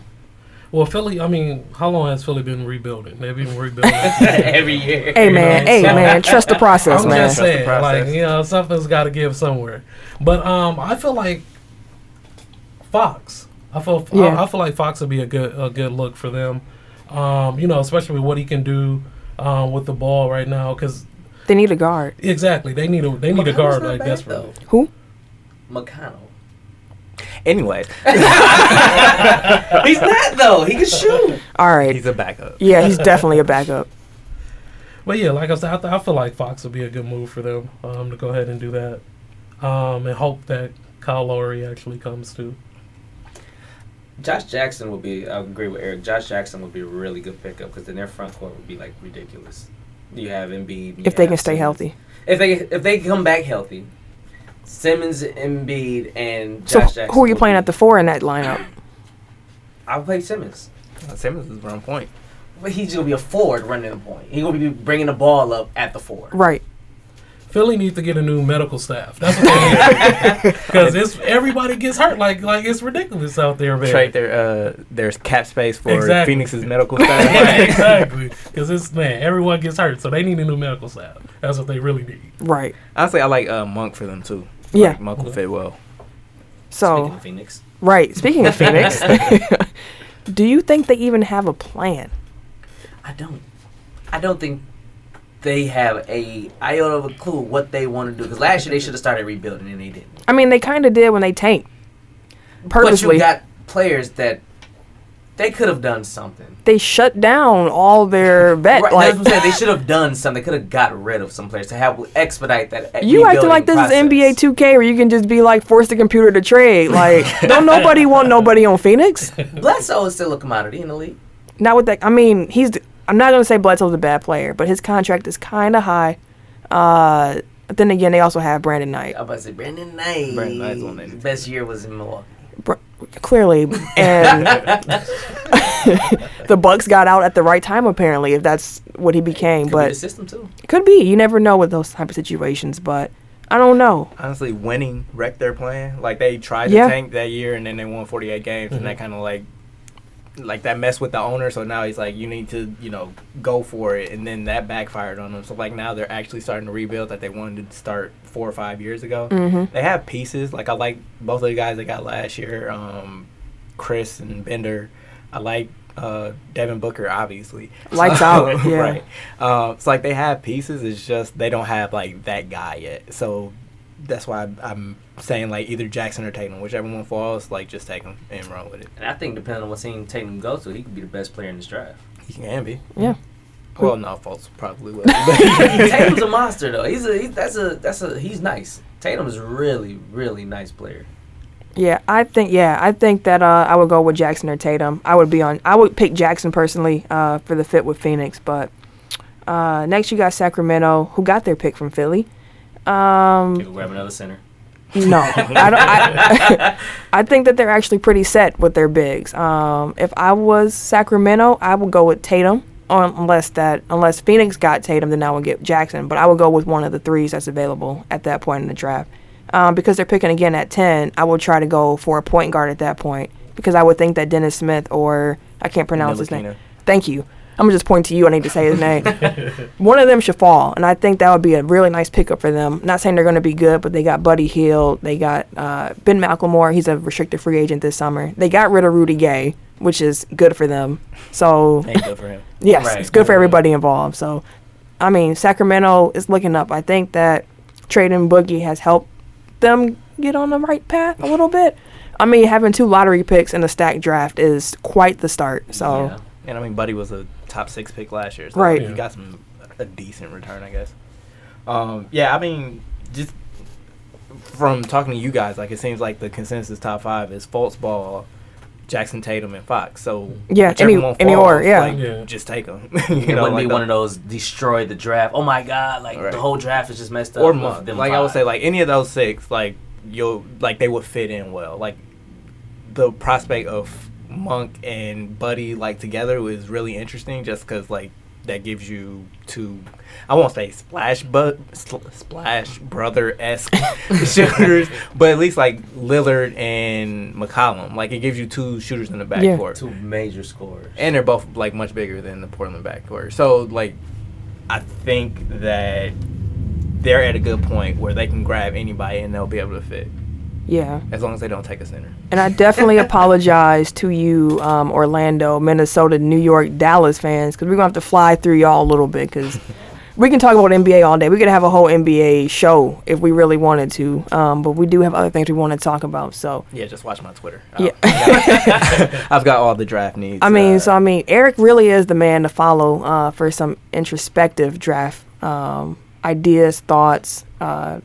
Well, Philly. I mean, how long has Philly been rebuilding? They've been rebuilding. every year. Hey man, hey so- man, trust the process, I'm man. just Trust the saying, process. like you know, something's got to give somewhere. But um, I feel like Fox. I feel Yeah. I, I feel like Fox would be a good a good look for them. Um, you know, especially with what he can do um, with the ball right now. Because They need a guard. exactly, they need a they need a guard not like bad, desperately. Who? McConnell. Anyways, He's not though. He can shoot. All right. he's a backup. Yeah, he's definitely a backup. But yeah, like I said, I, th- I feel like Fox would be a good move for them um, to go ahead and do that, um, and hope that Kyle Lowry actually comes too. Josh Jackson would be. I agree with Eric. Josh Jackson would be a really good pickup because then their front court would be like ridiculous. You have Embiid. you If they can stay Simmons. healthy. If they if they come back healthy, Simmons, Embiid, and So Josh Jackson. who are you playing at the four in that lineup? I would play Simmons. Simmons is on point. But he's gonna be a forward running the point. He's gonna be bringing the ball up at the four. Right. Philly needs to get a new medical staff. That's what they need because it's everybody gets hurt. Like like it's ridiculous out there, man. Trade their uh there's cap space for Exactly. Phoenix's medical staff. Right, staff. exactly. Because it's man, everyone gets hurt, so they need a new medical staff. That's what they really need. Right. Honestly, I like uh, Monk for them too. Yeah. Like, Monk will fit well. So Speaking of Phoenix, right. Speaking of Phoenix, do you think they even have a plan? I don't. I don't think they have a iota of a clue what they want to do. Because last year they should have started rebuilding and they didn't. I mean, they kind of did when they tanked. But Purposely, you got players that they could have done something. they shut down all their vet. Right, like that's what I'm saying. They should have done something. They could have got rid of some players to help expedite that. you acting like this process. is NBA 2K where you can just be like force the computer to trade. Like, don't nobody want nobody on Phoenix? Bledsoe is still a commodity in the league. Not with that. I mean, he's. I'm not gonna say Bledsoe's a bad player, but his contract is kind of high. Uh, but then again, they also have Brandon Knight. I was about to say Brandon Knight. Brandon Knight's on there. Best year was in Milwaukee. Br- clearly, and the Bucks got out at the right time. Apparently, if that's what he became, Could be but the system too. could be. You never know with those type of situations. But I don't know. Honestly, winning wrecked their plan. Like they tried Yeah. to tank that year and then they won 48 games and mm-hmm. that kind of like like that messed with the owner. So now he's like, you need to you know go for it, and then that backfired on them. So like now they're actually starting to rebuild that they wanted to start four or five years ago. hmm They have pieces. Like I like both of the guys they got last year, um, Chriss and Bender. I like uh, Devin Booker, obviously. Lights out, yeah. right. Uh, it's like they have pieces. It's just they don't have like that guy yet. So that's why I, I'm saying like either Jackson or Tatum, whichever one falls, like just take him and run with it. And I think depending on what team Tatum goes to, he could be the best player in this draft. He can be. Yeah. Well, no, Fultz probably will. Tatum's a monster though. He's a he, that's a that's a he's nice. Tatum is really really nice player. Yeah, I think yeah, I think that uh, I would go with Jackson or Tatum. I would be on. I would pick Jackson personally uh, for the fit with Phoenix, but uh, next you got Sacramento, who got their pick from Philly. Um, He could grab another center. no, I don't. I, I think that they're actually pretty set with their bigs. Um, if I was Sacramento, I would go with Tatum. Unless that, unless Phoenix got Tatum, then I would get Jackson. But I would go with one of the threes that's available at that point in the draft. Um, because they're picking again at ten, I would try to go for a point guard at that point because I would think that Dennis Smith or I can't pronounce his name. Thank you. I'm gonna just point to you. I need to say his name. One of them should fall, and I think that would be a really nice pickup for them. Not saying they're going to be good, but they got Buddy Hield. they got uh, Ben McLemore. He's a restricted free agent this summer. They got rid of Rudy Gay, which is good for them. So Ain't good for him. yes, Right. it's good for everybody involved. So, I mean, Sacramento is looking up. I think that trading Boogie has helped them get on the right path a little bit. I mean, having two lottery picks in a stacked draft is quite the start. So. Yeah. And I mean, Buddy was a top six pick last year, so Right. He got some a decent return, I guess. Um, yeah, I mean, just from talking to you guys, like it seems like the consensus top five is Fultz, Ball, Jackson, Tatum, and Fox. So Yeah, any- one any falls, order, yeah. like, Yeah. just take them. It wouldn't be one of those destroy the draft. Oh my god, like Right. the whole draft is just messed up. or month. them Like I would say, like any of those six, like you'll like they would fit in well. Like the prospect of Monk and Buddy like together was really interesting, just because like that gives you two. I won't say splash, but splash brother esque shooters, but at least like Lillard and McCollum. Like it gives you two shooters in the backcourt, Yeah. backcourt, two major scorers. and they're both like much bigger than the Portland backcourt. So like, I think that they're at a good point where they can grab anybody and they'll be able to fit Yeah. as long as they don't take a center. And I definitely apologize to you, um, Orlando, Minnesota, New York, Dallas fans, because we're going to have to fly through y'all a little bit because we can talk about NBA all day. We could have a whole NBA show if we really wanted to, um, but we do have other things we want to talk about. So, Yeah, just watch my Twitter. Yeah. I've, I've got all the draft needs. I mean, uh, so I mean, Eric really is the man to follow uh, for some introspective draft um, ideas, thoughts, uh,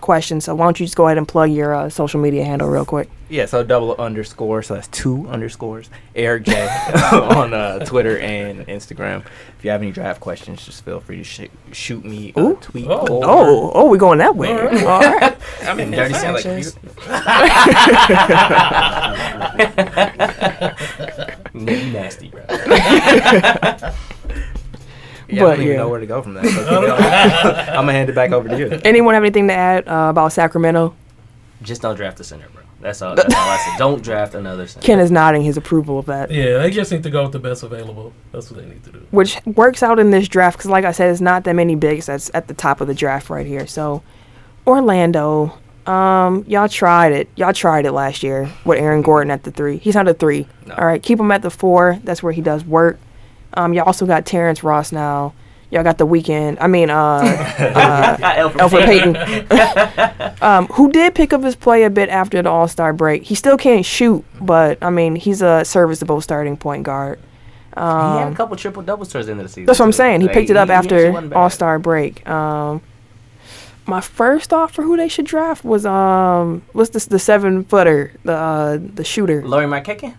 questions. So, why don't you just go ahead and plug your uh, social media handle real quick? yeah, so double underscore, so that's two underscores. Eric J on uh, Twitter and Instagram. If you have any draft questions, just feel free to sh- shoot me a Ooh. tweet. Oh. Oh, oh, we're going that way. All right. All right. I mean, Dirty it's fine, like, you- Nasty, bro. Yeah, I But, don't even yeah. know where to go from that. So, I'm gonna hand it back over to you. Anyone have anything to add uh, about Sacramento? Just don't draft a center, bro. That's all. That's all I said. Don't draft another center. Ken is nodding his approval of that, Yeah, they just need to go with the best available. That's what they need to do. which works out in this draft because, like I said, it's not that many bigs that's at the top of the draft right here. So, Orlando, um, y'all tried it. Y'all tried it last year with Aaron Gordon at the three. He's not a three. No. All right, keep him at the four. That's where he does work. Um, y'all also got Terrence Ross now. Y'all got the weekend. I mean, uh, uh Alfred, Elfrid Payton, um, who did pick up his play a bit after the All Star break. He still can't shoot, but I mean, he's a serviceable starting point guard. he had a Um, couple triple doubles towards the end of the season. that's what I'm saying. He Like, picked it up he after. All Star break. Um, my first thought for who they should draft was um, what's this? The seven footer, the uh, the shooter. Laurie McKecken?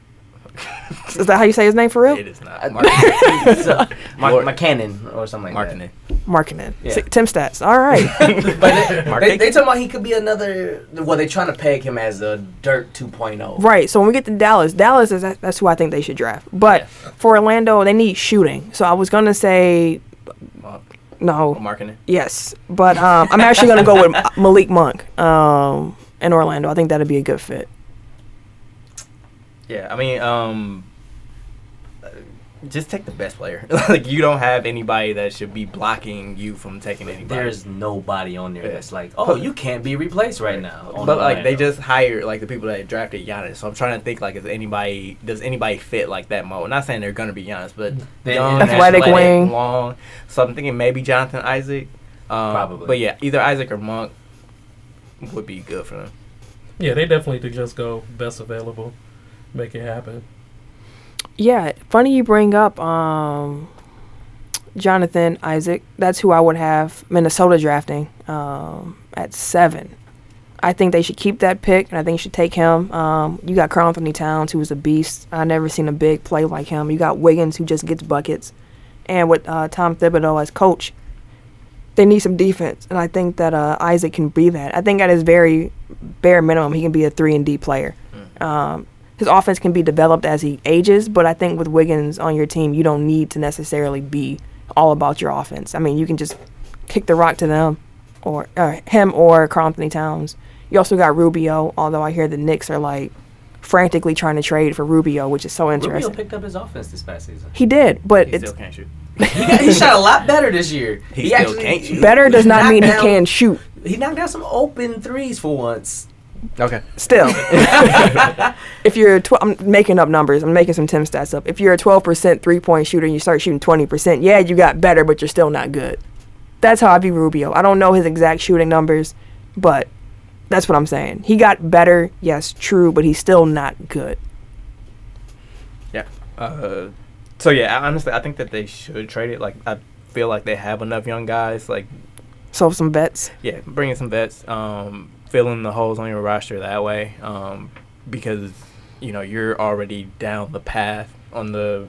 Is that how you say his name for real? It is not. Mark, so, Mark, Lord- McCannon or something like that. Marketing. Yeah. Si- Tim Stats. All right. But they, Mark they, they talking about he could be another. Well, they're trying to peg him as a Dirk 2.0. Right. So when we get to Dallas, Dallas is that's who I think they should draft. But Yeah. for Orlando, they need shooting. So I was gonna say Monk. no. Marketing. Yes, but um, I'm actually gonna go with Malik Monk um, in Orlando. I think that'd be a good fit. Yeah, I mean, um, uh, just take the best player. like you don't have anybody that should be blocking you from taking anybody. There's nobody on there Yeah. that's like, oh, you can't be replaced right now. on but like they just hired like the people that drafted Giannis. So I'm trying to think like is anybody does anybody fit like that mode? Not saying they're gonna be Giannis, but They- young, Athletic wing. long. So I'm thinking maybe Jonathan Isaac. Um, Probably. But yeah, either Isaac or Monk. would be good for them. Yeah, they definitely could just go best available, make it happen. Yeah, funny you bring up um, Jonathan Isaac. That's who I would have Minnesota drafting um, at seven. I think they should keep that pick, and I think you should take him. Um, you got Karl-Anthony Towns, who's a beast. I never seen a big play like him. You got Wiggins, who just gets buckets, and with uh, Tom Thibodeau as coach, they need some defense, and I think that uh, Isaac can be that. I think at his very bare minimum, he can be a three and D player. Um, his offense can be developed as he ages, but I think with Wiggins on your team, you don't need to necessarily be all about your offense. I mean, you can just kick the rock to them, or uh, him, or Karl-Anthony Towns. You also got Rubio, although I hear the Knicks are like frantically trying to trade for Rubio, which is so interesting. Rubio picked up his offense this past season. He did, but He it's still can't shoot. He, got, he shot a lot better this year. He still can't shoot. better does not knocked mean he can shoot. He knocked down some open threes for once. Okay. Still, if you're a tw- I'm making up numbers. I'm making some Tim stats up. If you're a 12% three point shooter and you start shooting 20%, yeah, you got better, but you're still not good. That's how I view Rubio. I don't know his exact shooting numbers, but that's what I'm saying. He got better, yes, true, but he's still not good. Yeah. Uh, so yeah, honestly, I think that they should trade it. Like, I feel like they have enough young guys. Like, So some bets. yeah, bring in some vets, um, filling the holes on your roster that way, um, because you know you're already down the path on the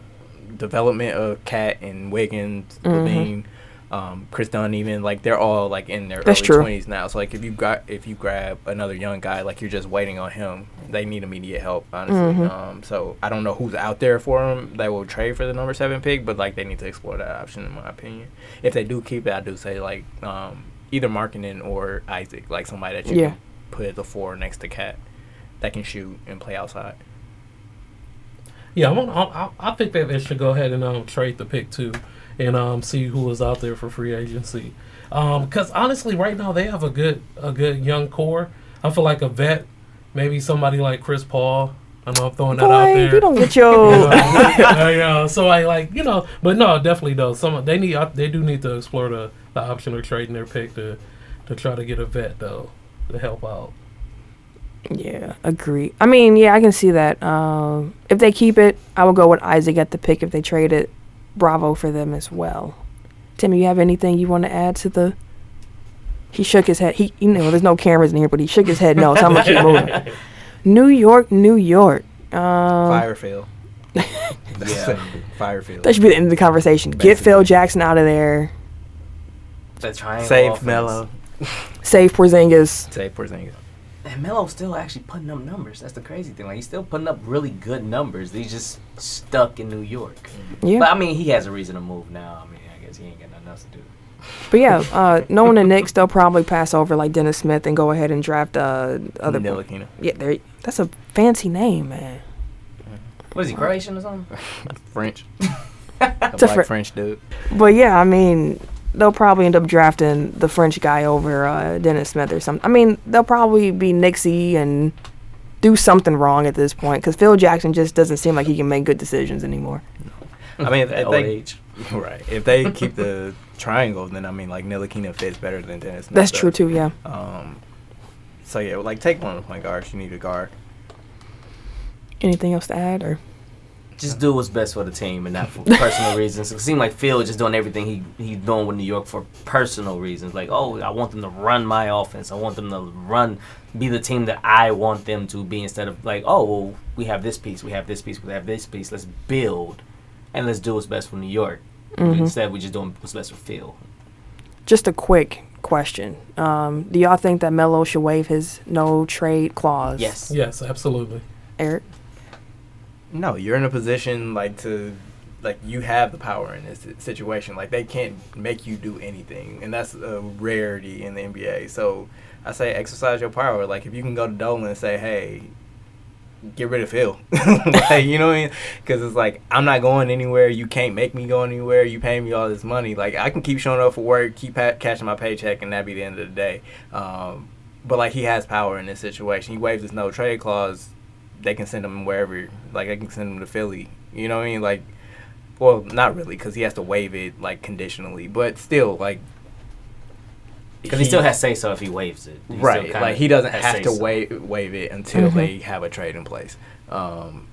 development of KAT and Wiggins, Mhm. LaVine, um, Kris Dunn, even like they're all like in their That's early twenties now. So like if you got if you grab another young guy, like you're just waiting on him. They need immediate help, honestly. Mhm. Um, so I don't know who's out there for them that will trade for the number seven pick, but like they need to explore that option in my opinion. If they do keep it, I do say like um, either Markkanen or Isaac, like somebody that you Yeah. can put at the four next to KAT that can shoot and play outside. Yeah, I'm on, I, I think that they should go ahead and um, trade the pick too, and um, see who is out there for free agency. Because honestly, right now they have a good a good young core. I feel like a vet, maybe somebody like Chris Paul. I know I'm throwing that out Boy, there. you don't get You know, your. Know. So I like you know, but no, definitely though. Some they need they do need to explore the, the option of trading their pick to to try to get a vet though to help out. Yeah, agree. I mean, yeah, I can see that. Um, if they keep it, I will go with Isaac at the pick. If they trade it, bravo for them as well. Tim, you have anything you want to add to the? He shook his head. He, you know, there's no cameras in here, but he shook his head. No, so I'm gonna keep moving. New York, New York. Um, Firefield. Yeah. Firefield. that should be the end of the conversation. Get Phil Jackson out of there. The triangle Save offense. Melo. Save Porzingis. Save Porzingis. And Melo's still actually putting up numbers. That's the crazy thing. Like he's still putting up really good numbers. He's just stuck in New York. Yeah. But I mean, he has a reason to move now. I mean, I guess he ain't got nothing else to do. But yeah, uh, knowing the Knicks, they'll probably pass over like Dennis Smith and go ahead and draft uh, other. Ntilikina. Yeah, there. That's a fancy name, man. What is he, Croatian or something? French. a It's a black Fr- French dude. But yeah, I mean, they'll probably end up drafting the French guy over uh, Dennis Smith or something. I mean, they'll probably be Nixie and do something wrong at this point because Phil Jackson just doesn't seem like he can make good decisions anymore. I mean, if, At if old they age. right, if they keep the triangle, then I mean, like Ntilikina fits better than Dennis. Smith That's does. true too. Yeah. Um, so yeah, like take one of the point guards. You need a guard. Anything else to add or? Just do what's best for the team and not for personal reasons. It seemed like Phil just doing everything he he's doing with New York for personal reasons. Like, oh, I want them to run my offense. I want them to run, be the team that I want them to be. Instead of like, oh, well, we have this piece, we have this piece, we have this piece. Let's build, and let's do what's best for New York. Mhm. Instead, we just doing what's best for Phil. Just a quick question. Um, do y'all think that Melo should waive his no trade clause? Yes. Yes, absolutely. Eric. No, you're in a position like to like you have the power in this situation. Like they can't make you do anything, and that's a rarity in the NBA. So I say exercise your power. Like if you can go to Dolan and say, "Hey, get rid of Phil," like you know what I mean? Because it's like I'm not going anywhere. You can't make me go anywhere. You pay me all this money. Like I can keep showing up for work, keep pa- cashing my paycheck, and that be the end of the day. Um, but like he has power in this situation. He waives his no trade clause they can send him wherever. Like they can send him to Philly. You know what I mean? Like, well, not really, because he has to waive it like conditionally. But still, like, Because he, still has say so if he waives it. He right. kinda Like he doesn't has have to say-so. waive waive it until Mhm. they have a trade in place. Um,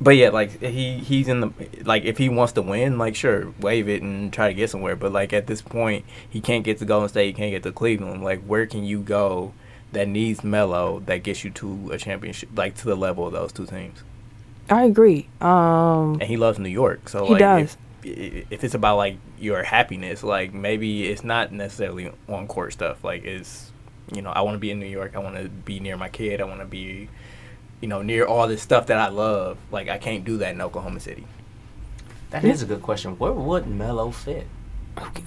but yeah, like he he's in the like if he wants to win, like sure, waive it and try to get somewhere. But like at this point, he can't get to Golden State, he can't get to Cleveland. Like where can you go that needs Melo that gets you to a championship, like to the level of those two teams? I agree. Um, And he loves New York, so He like, does. If, if it's about like your happiness, like maybe it's not necessarily on court stuff. Like it's you know I want to be in New York. I want to be near my kid. I want to be you know near all this stuff that I love. Like I can't do that in Oklahoma City. That is a good question. Where would Melo fit?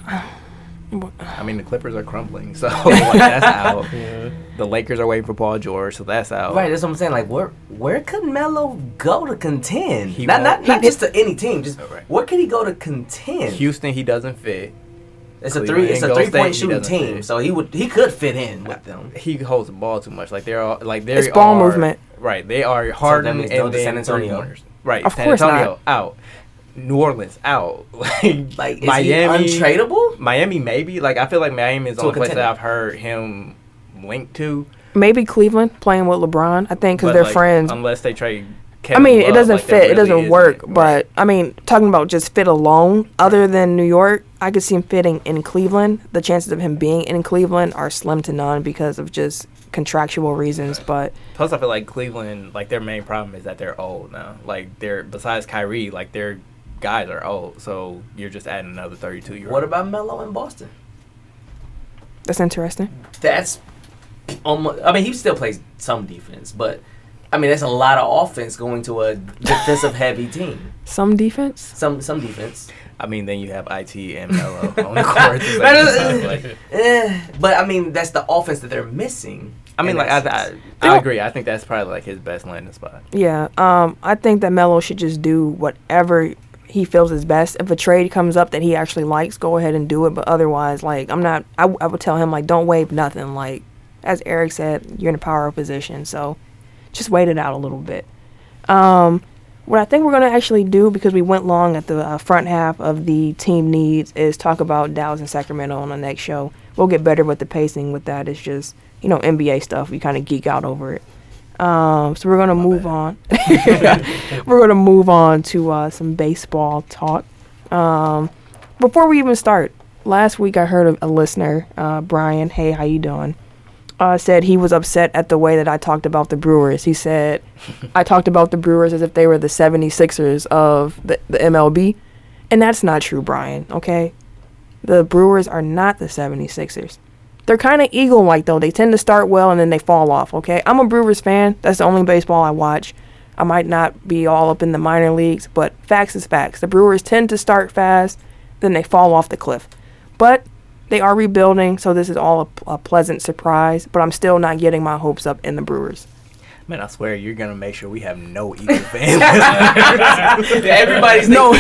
I mean the Clippers are crumbling, so like, that's out. Yeah. The Lakers are waiting for Paul George, so that's out. Right, that's what I'm saying. Like, where where could Melo go to contend? He not not, won't- just to any team. Just oh, Right. where could he go to contend? Houston, he doesn't fit. it's a three. It's a three point State, he shooting team, fit. so he would he could fit in with uh, them. He holds the ball too much. Like they're all like they It's ball are- movement. Right, they are Harden means and go to then San Antonio. Right, Of San course Antonio not. out. New Orleans out. Like, Like, is Miami, he untradeable? Miami maybe. Like I feel like Miami is the To only place that. I've heard him linked to. maybe Cleveland playing with LeBron. I think because they're like, friends. Unless they trade. I Kevin mean, it doesn't like, there fit. It doesn't isn't. work. Right. But I mean, talking about just fit alone, other than New York, I could see him fitting in Cleveland. The chances of him being in Cleveland are slim to none because of just contractual reasons. But Plus, I feel like Cleveland, like their main problem is that they're old now. Like they're besides Kyrie, like their guys are old. So you're just adding another 32 year old. What about Melo in Boston? that's interesting. That's almost. I mean, he still plays some defense, but I mean, that's a lot of offense going to a defensive heavy team. Some defense. Some some defense. I mean, then you have it and Melo on the court. at the same That is- time, like- Eh, but I mean, that's the offense that they're missing. I mean, like I, I, I agree. I think that's probably like his best landing spot. Yeah. Um. I think that Melo should just do whatever he feels is best. If a trade comes up that he actually likes, go ahead and do it. But otherwise, like I'm not. I would tell him like don't waive nothing. Like as Eric said, you're in a power position, so just wait it out a little bit. Um. What I think we're gonna actually do because we went long at the uh, front half of the team needs is talk about Dallas and Sacramento on the next show. We'll get better with the pacing with that. It's just you know NBA stuff. We kind of geek out over it. Um, so we're gonna move on. we're gonna move on to uh, some baseball talk. Um, before we even start, last week I heard a, a listener, uh, Brian. Hey, how you doing? Uh, said he was upset at the way that I talked about the Brewers. He said I talked about the Brewers as if they were the 76ers of the, the MLB. And that's not true, Brian, okay? The Brewers are not the 76ers. They're kind of eagle like, though. They tend to start well and then they fall off, okay? I'm a Brewers fan. That's the only baseball I watch. I might not be all up in the minor leagues, but facts is facts. The Brewers tend to start fast, then they fall off the cliff. But they are rebuilding, so this is all a, a pleasant surprise. But I'm still not getting my hopes up in the Brewers. Man, I swear you're gonna make sure we have no Eagle fans. Everybody's No.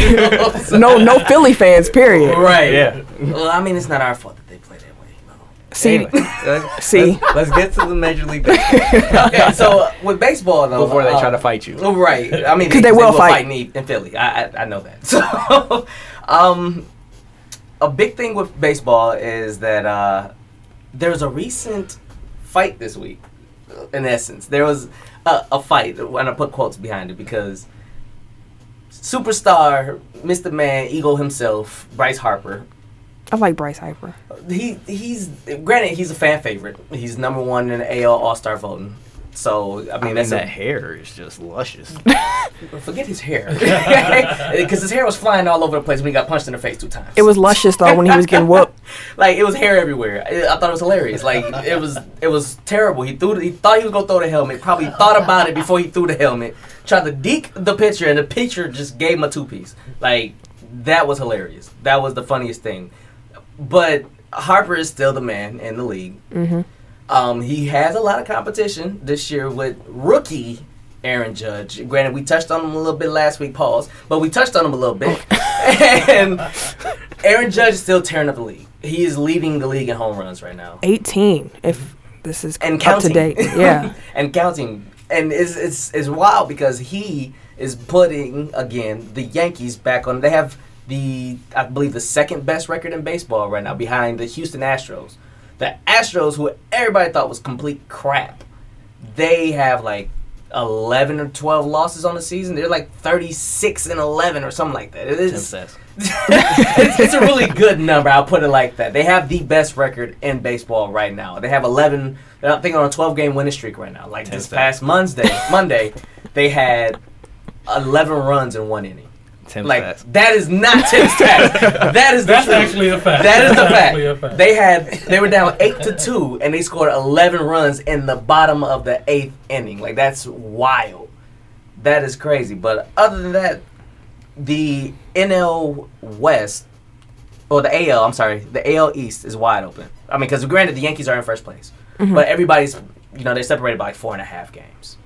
No, no Philly fans, period. Right. Yeah. Well, I mean, it's not our fault that they play that way. No. See, Anyway, let's, See? let's, let's get to the Major League Baseball Okay, so with baseball though, before they uh, try to fight you. Oh, Right. I mean, 'Cause they will fight. me in Philly. I, I I know that. So, um, a big thing with baseball is that uh, there's a recent fight this week. In essence, there was a, a fight, and I put quotes behind it because superstar, Mr. Man, Eagle himself, Bryce Harper, I like Bryce Harper. he he's granted he's a fan favorite. He's number one in the AL All Star voting. So I mean, I mean, that's that a, hair is just luscious. forget his hair because his hair was flying all over the place when he got punched in the face two times. It was luscious though when he was getting whooped. like it was hair everywhere. I, I thought it was hilarious. Like it was it was terrible. He threw the, he thought he was gonna throw the helmet. Probably thought about it before he threw the helmet. Tried to deke the pitcher, and the pitcher just gave him a two piece. Like that was hilarious. That was the funniest thing. But Harper is still the man in the league. hmm Um, he has a lot of competition this year with rookie Aaron Judge. Granted, we touched on him a little bit last week, pause, but we touched on him a little bit. and Aaron Judge is still tearing up the league. He is leading the league in home runs right now. 18, if this is And up counting. to date. Yeah. and counting. And it's, it's, it's wild because he is putting, again, the Yankees back on. They have the I believe the second best record in baseball right now, behind the Houston Astros. The Astros, who everybody thought was complete crap, they have like eleven or twelve losses on the season. They're like thirty six and eleven or something like that. It is it's, it's a really good number. I'll put it like that. They have the best record in baseball right now. They have 11. They're I think on a 12 game winning streak right now. Like Ten this past Monday, Monday, they had 11 runs in one inning. Tim Like says. that is not Tim stats. That is the fact That's truth. actually a fact. That is the That's actually a fact. They had they were down eight to two, and they scored 11 runs in the bottom of the eighth inning. Like that's wild. That is crazy. But other than that, the NL West or the AL, I'm sorry, the AL East is wide open. I mean, because granted, the Yankees are in first place, mm-hmm. but everybody's you know they're separated by like four and a half games.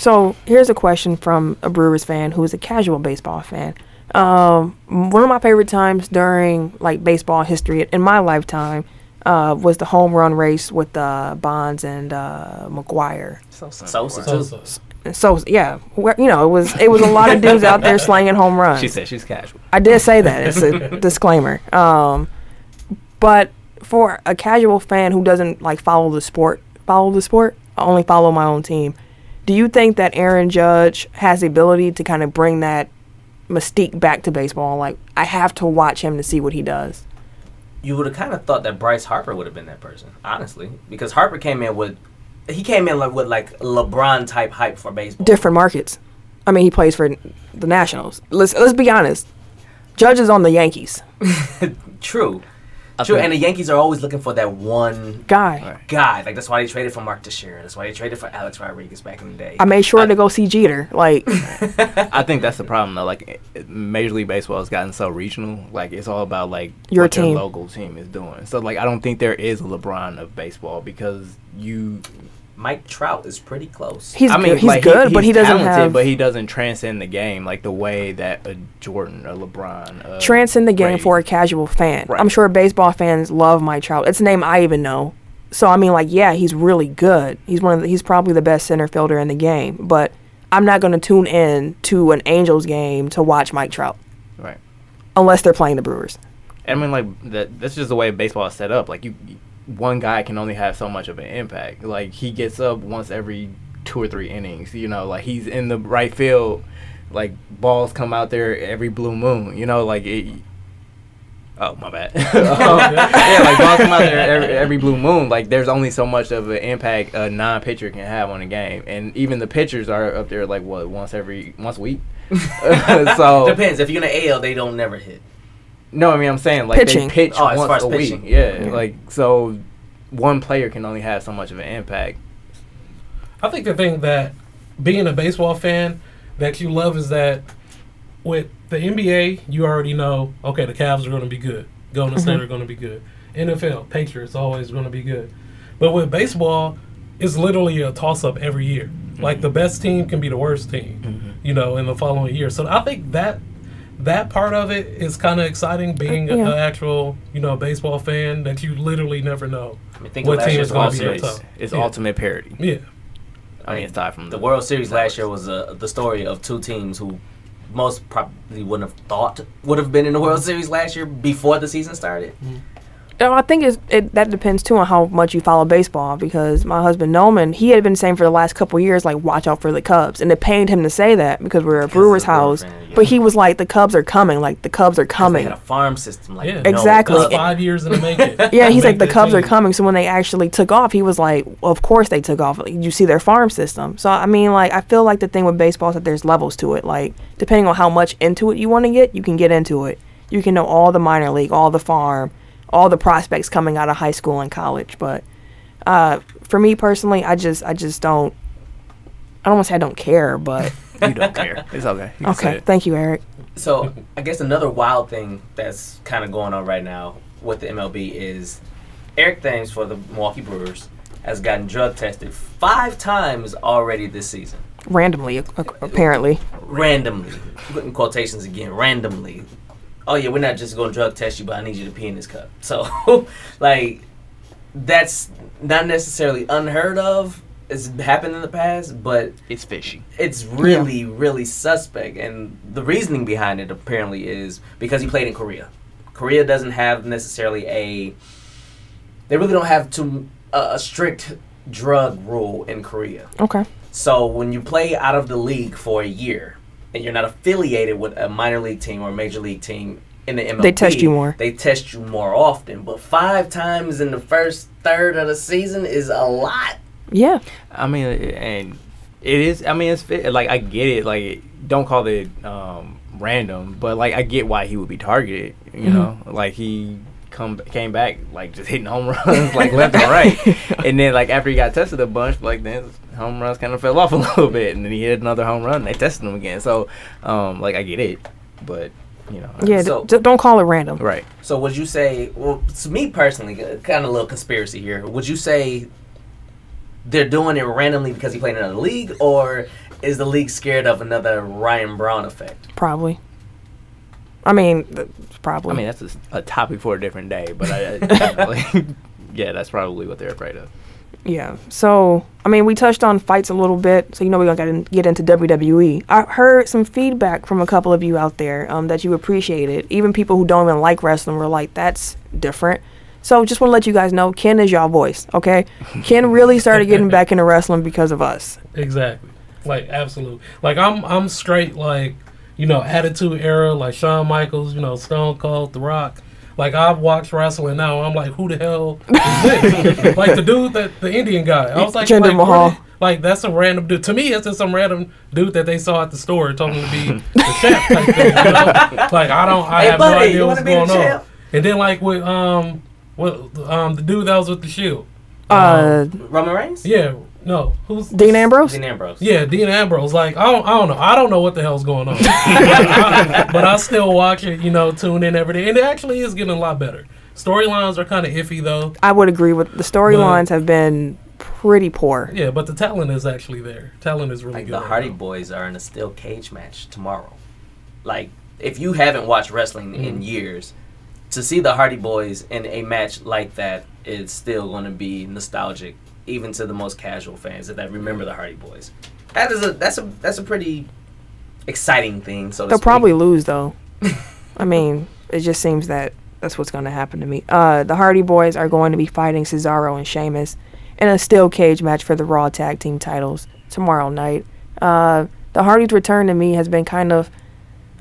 So here's a question from a Brewers fan who is a casual baseball fan. Um, one of my favorite times during like baseball history in my lifetime uh, was the home run race with uh, Bonds and uh, McGwire. Sosa So, too. so. So yeah, where, you know it was it was a lot of dudes out there slanging home runs. She said she's casual. I did say that. It's a disclaimer. Um, but for a casual fan who doesn't like follow the sport, follow the sport, I only follow my own team. Do you think that Aaron Judge has the ability to kind of bring that mystique back to baseball? Like I have to watch him to see what he does. you would have kind of thought that Bryce Harper would have been that person, honestly, because Harper came in with he came in like with like LeBron type hype for baseball. Different markets. I mean, he plays for the Nationals. Let's let's be honest. Judge is on the Yankees. True, true, think- and the Yankees are always looking for that one Guy. Guy. Like that's why they traded for Mark Teixeira. That's why they traded for Alex Rodriguez back in the day. I made sure to go see Jeter. Like I think that's the problem though. Like it- it- Major League Baseball has gotten so regional. Like it's all about like Your what team. your local team is doing. So like I don't think there is a LeBron of baseball because you. Mike Trout is pretty close. he's I mean, good. he's like, good, he, but he doesn't talented, have But he doesn't transcend the game like the way that a Jordan, a LeBron, a transcend the game Brady- for a casual fan. Right. I'm sure baseball fans love Mike Trout. It's a name I even know. So I mean, like, yeah, he's really good. He's one of the, he's probably the best center fielder in the game. But I'm not going to tune in to an Angels game to watch Mike Trout Right. unless they're playing the Brewers. I mean, like that. That's just the way baseball is set up. Like you, one guy can only have so much of an impact. Like he gets up once every two or three innings. You know, like he's in the right field. Like balls come out there every blue moon. You know, like it. Oh my bad. Um, yeah, like balls come out there every, every blue moon. Like there's only so much of an impact a non-pitcher can have on a game, and even the pitchers are up there like what once every once a week. so Depends. If you're in the AL, they don't never hit. No, I mean I'm saying like Pitching. they pitch Oh, once a pitching. week. Yeah, Yeah. like so one player can only have so much of an impact. I think the thing that being a baseball fan that you love is that with the NBA, you already know, okay, the Cavs are going to be good. Golden mm-hmm. State are going to be good. NFL, Patriots always going to be good. But with baseball, it's literally a toss up every year. Like the best team can be the worst team, you know, in the following year. So I think that that part of it is kind of exciting being Uh, yeah. an actual, you know, baseball fan that you literally never know. I mean, think What team is gonna World be Series. top? It's Yeah. ultimate parity. Yeah. I mean, aside from The World Series last year was uh, the story of two teams who most probably wouldn't have thought would have been in the World Series last year before the season started. No, Oh, I think it's, it that depends too on how much you follow baseball because my husband Noman he had been saying for the last couple years like watch out for the Cubs and it pained him to say that because we're a Because Brewers of Brewer house fan, yeah. but he was like the Cubs are coming like the Cubs are 'Cause They coming had a farm system like Yeah. Exactly. other. It's five years in the making. yeah he's like the make that Cubs are coming so when they actually took off he was like well, of course they took off like, you see their farm system so I mean like I feel like the thing with baseball is that there's levels to it like depending on how much into it you want to get you can get into it you can know all the minor league all the farm all the prospects coming out of high school and college but uh, for me personally I just I just don't I don't want to say I don't care but you don't care. It's okay. You okay it. thank you Eric So I guess another wild thing that's kind of going on right now with the MLB is Eric Thames for the Milwaukee Brewers has gotten drug tested five times already this season. randomly a- a- apparently randomly. Putting quotations again, randomly. Oh yeah, we're not just going to drug test you, but I need you to pee in this cup. So, like, that's not necessarily unheard of it's happened in the past, but It's fishy. it's really, really suspect. And the reasoning behind it apparently is because he played in Korea. Korea doesn't have necessarily a. They really don't have too a, a strict drug rule in Korea. Okay. So when you play out of the league for a year and you're not affiliated with a minor league team or a major league team in the MLB, They test you more. They test you more often. But five times in the first third of the season is a lot. Yeah. I mean, and it is. I mean, it's fit. Like I get it. Like don't call it um, random, but like I get why he would be targeted. You Mhm. know, like he come came back like just hitting home runs like left and right, and then like after he got tested a bunch, like then home runs kind of fell off a little bit, and then he hit another home run. And they tested him again, so um, like I get it, but you know, Yeah. So- d- d- don't call it random. right. So would you say? Well, to me personally, kind of a little conspiracy here. Would you say they're doing it randomly because he played in another league, or is the league scared of another Ryan Braun effect? Probably. I mean, th- probably. I mean, that's a topic for a different day, but I, I yeah, that's probably what they're afraid of. Yeah. So, I mean, we touched on fights a little bit, so you know we're going to get into WWE. I heard some feedback from a couple of you out there um, that you appreciated. Even people who don't even like wrestling were like, that's different. So, just want to let you guys know Ken is y'all voice, okay? Ken really started getting back into wrestling because of us. Exactly. Like absolutely. Like I'm I'm straight like you know attitude era like Shawn Michaels, you know Stone Cold, The Rock. Like I've watched wrestling now. I'm like, who the hell is this? like the dude that the Indian guy. I was like, Jinder like, Mahal. did- like that's a random dude. To me, it's just some random dude that they saw at the store told him to be the champ type thing. You know? Like I don't, I Hey, have buddy, no idea what's going on. And then like with um, what um the dude that was with the Shield. Uh, Roman Reigns? Yeah, no, who's Dean Ambrose? Dean Ambrose. yeah, Dean Ambrose. Like I don't, I don't know. I don't know what the hell's going on, but I still watch it. You know, tune in every day, and it actually is getting a lot better. Storylines are kind of iffy though. I would agree with the storylines have been pretty poor. Yeah, but the talent is actually there. Talent is really Like good. the Hardy now. Boys are in a steel cage match tomorrow. Like if you haven't watched wrestling Mm. in years, to see the Hardy Boys in a match like that is still going to be nostalgic, even to the most casual fans that, that remember the Hardy Boys. That is a that's a that's a pretty exciting thing. So They'll speak. probably lose though. I mean, it just seems that that's what's going to happen to me. Uh, the Hardy Boys are going to be fighting Cesaro and Sheamus in a steel cage match for the Raw Tag Team titles tomorrow night. Uh, the Hardys' return to me has been kind of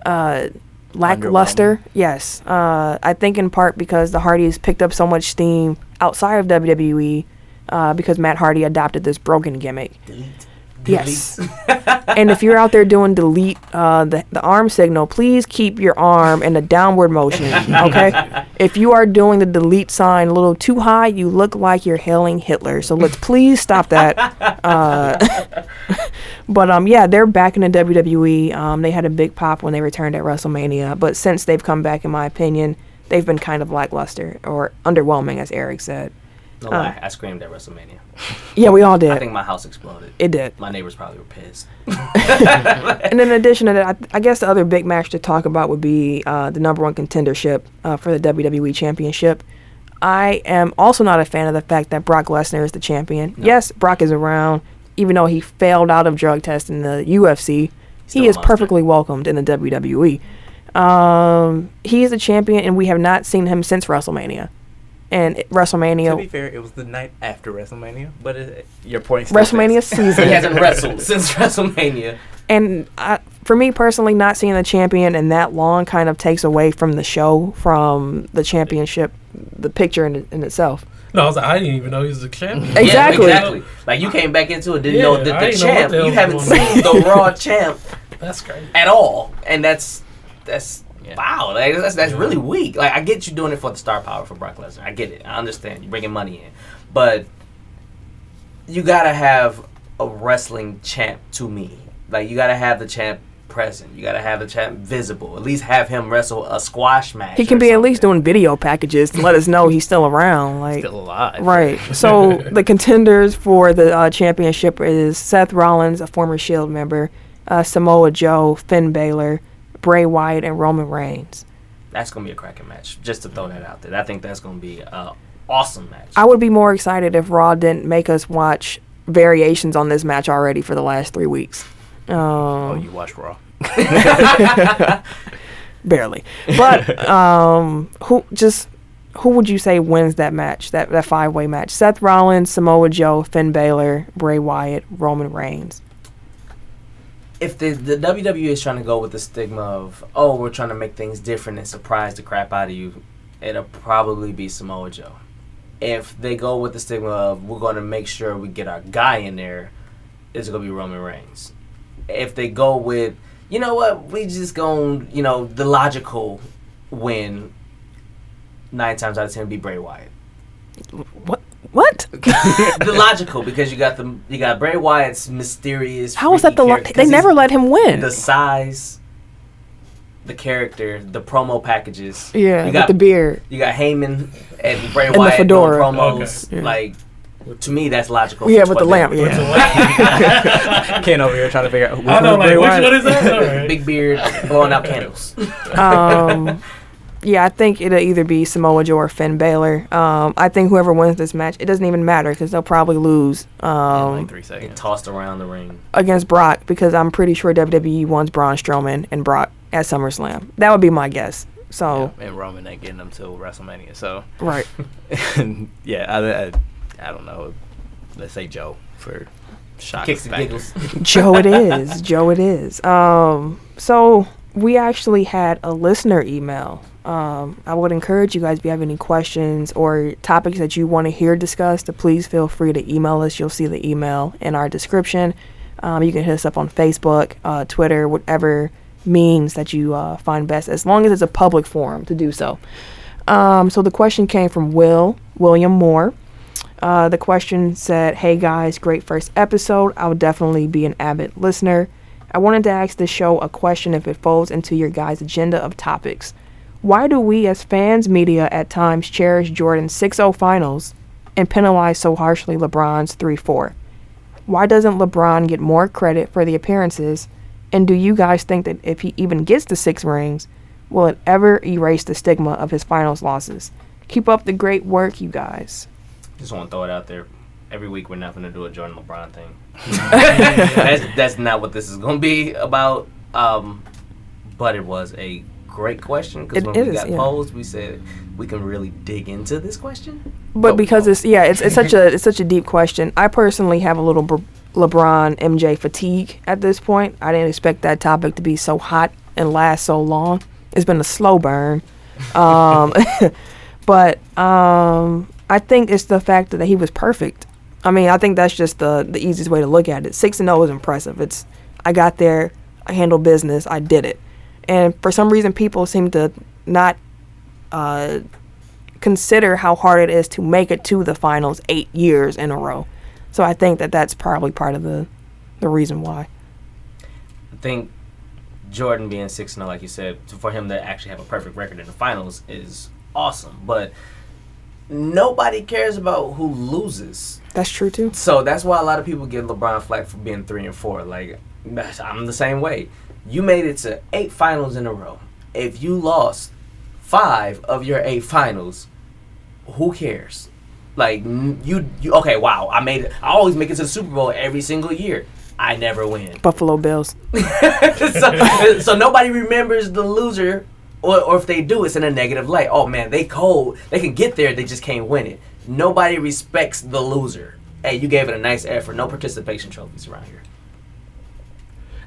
uh, lackluster. Yes, uh, I think in part because the Hardys picked up so much steam outside of WWE uh, because Matt Hardy adopted this broken gimmick. Delete. Yes. and if you're out there doing delete uh, the, the arm signal, please keep your arm in a downward motion. Okay. if you are doing the delete sign a little too high, you look like you're hailing Hitler. So let's please stop that. Uh, but um, yeah, they're back in the WWE. Um, they had a big pop when they returned at WrestleMania, but since they've come back, in my opinion, they've been kind of lackluster or underwhelming, as Eric said. No Uh. lie, I screamed at WrestleMania. Yeah, we all did. I think my house exploded. It did. My neighbors probably were pissed. And in addition to that, I, I guess the other big match to talk about would be uh, the number one contendership uh, for the WWE Championship. I am also not a fan of the fact that Brock Lesnar is the champion. No. Yes, Brock is around, even though he failed out of drug tests in the UFC. Still he is perfectly welcomed in the WWE. Um, he is the champion, and we have not seen him since WrestleMania. And it- To be fair, it was the night after WrestleMania, but it, your point. still WrestleMania stands. he season. hasn't wrestled since WrestleMania. and I, for me personally, not seeing the champion in that long kind of takes away from the show, from the championship, the picture in, in itself. No, I was like, I didn't even know he was a champion. Exactly. Yeah, exactly. Like you came back into it, didn't Yeah, know that I the didn't know champ. the You haven't seen the Raw champ That's crazy. at all, and that's that's Yeah. wow. Like, that's that's Yeah. really weak. Like I get you doing it for the star power for Brock Lesnar. I get it. I understand you bringing money in, but you gotta have a wrestling champ to me. Like you gotta have the champ present. You gotta have the champ visible. At least have him wrestle a squash match. He can or be at least doing video packages to let us know he's still around. Like, Still alive. right. So the contenders for the uh, championship is Seth Rollins, a former Shield member, uh, Samoa Joe, Finn Balor, Bray Wyatt, and Roman Reigns. That's gonna be a cracking match. Just to throw that out there, I think that's gonna be an awesome match. I would be more excited if Raw didn't make us watch variations on this match already for the last three weeks. Um, Oh, you watch Raw. barely, but um, who just who would you say wins that match? That that five way match: Seth Rollins, Samoa Joe, Finn Balor, Bray Wyatt, Roman Reigns. If the, the WWE is trying to go with the stigma of oh we're trying to make things different and surprise the crap out of you, it'll probably be Samoa Joe. If they go with the stigma of we're going to make sure we get our guy in there, it's going to be Roman Reigns. If they go with you know what we just going you know the logical win, nine times out of ten be Bray Wyatt. What? What? the logical because you got the you got Bray Wyatt's mysterious. How is that the? freaky Lo- character- they 'cause never let him win. the size, the character, the promo packages. yeah, you with got the beard. you got Heyman and Bray And the Wyatt doing fedora. promos. Okay. Yeah. Like to me, that's logical. Yeah, with the lamp. they- Yeah. Ken over here trying to figure out. Which I know, one like, Bray which Wyatt- one is that? All right. Big beard, blowing out candles. um, yeah, I think it'll either be Samoa Joe or Finn Balor. Um, I think whoever wins this match, it doesn't even matter because they'll probably lose in um, like three Get seconds. tossed around the ring. against Brock because I'm pretty sure WWE wants Braun Strowman and Brock at SummerSlam. That would be my guess. So Yeah, and Roman ain't getting them till WrestleMania. So right, yeah, I, I, I don't know. Let's say Joe for shock Kicks and factor. giggles. Joe, it is. Joe, it is. Um, so we actually had a listener email. Um, I would encourage you guys if you have any questions or topics that you want to hear discussed, please feel free to email us. You'll see the email in our description. Um, you can hit us up on Facebook, uh, Twitter, whatever means that you uh, find best, as long as it's a public forum to do so. Um, so the question came from Will William Moore. Uh, the question said, Hey guys, great first episode. I'll definitely be an avid listener. I wanted to ask the show a question if it falls into your guys' agenda of topics. Why do we as fans, media, at times cherish Jordan's 6 0 finals and penalize so harshly LeBron's 3 4? Why doesn't LeBron get more credit for the appearances? And do you guys think that if he even gets the six rings, will it ever erase the stigma of his finals losses? Keep up the great work, you guys. Just want to throw it out there. Every week we're not going to do a Jordan LeBron thing. that's that's not what this is going to be about. Um, but it was a great question because when we is, got yeah. posed, we said we can really dig into this question. But Oh, because oh. it's yeah, it's it's such a it's such a deep question. I personally have a little Br- LeBron MJ fatigue at this point. I didn't expect that topic to be so hot and last so long. It's been a slow burn. Um, but um, I think it's the fact that he was perfect. I mean, I think that's just the the easiest way to look at it. Six and zero is impressive. It's I got there, I handled business, I did it, and for some reason, people seem to not uh, consider how hard it is to make it to the finals eight years in a row. So I think that that's probably part of the the reason why. I think Jordan being six and like you said, for him to actually have a perfect record in the finals is awesome. But nobody cares about who loses. That's true too. So that's why a lot of people give LeBron flack for being three and four. Like I'm the same way. You made it to eight finals in a row. If you lost five of your eight finals, who cares? Like you, you okay? Wow, I made it. I always make it to the Super Bowl every single year. I never win. Buffalo Bills. so, so nobody remembers the loser, or, or if they do, it's in a negative light. Oh man, they cold. They can get there, they just can't win it. Nobody respects the loser. Hey, you gave it a nice effort. No participation trophies around here.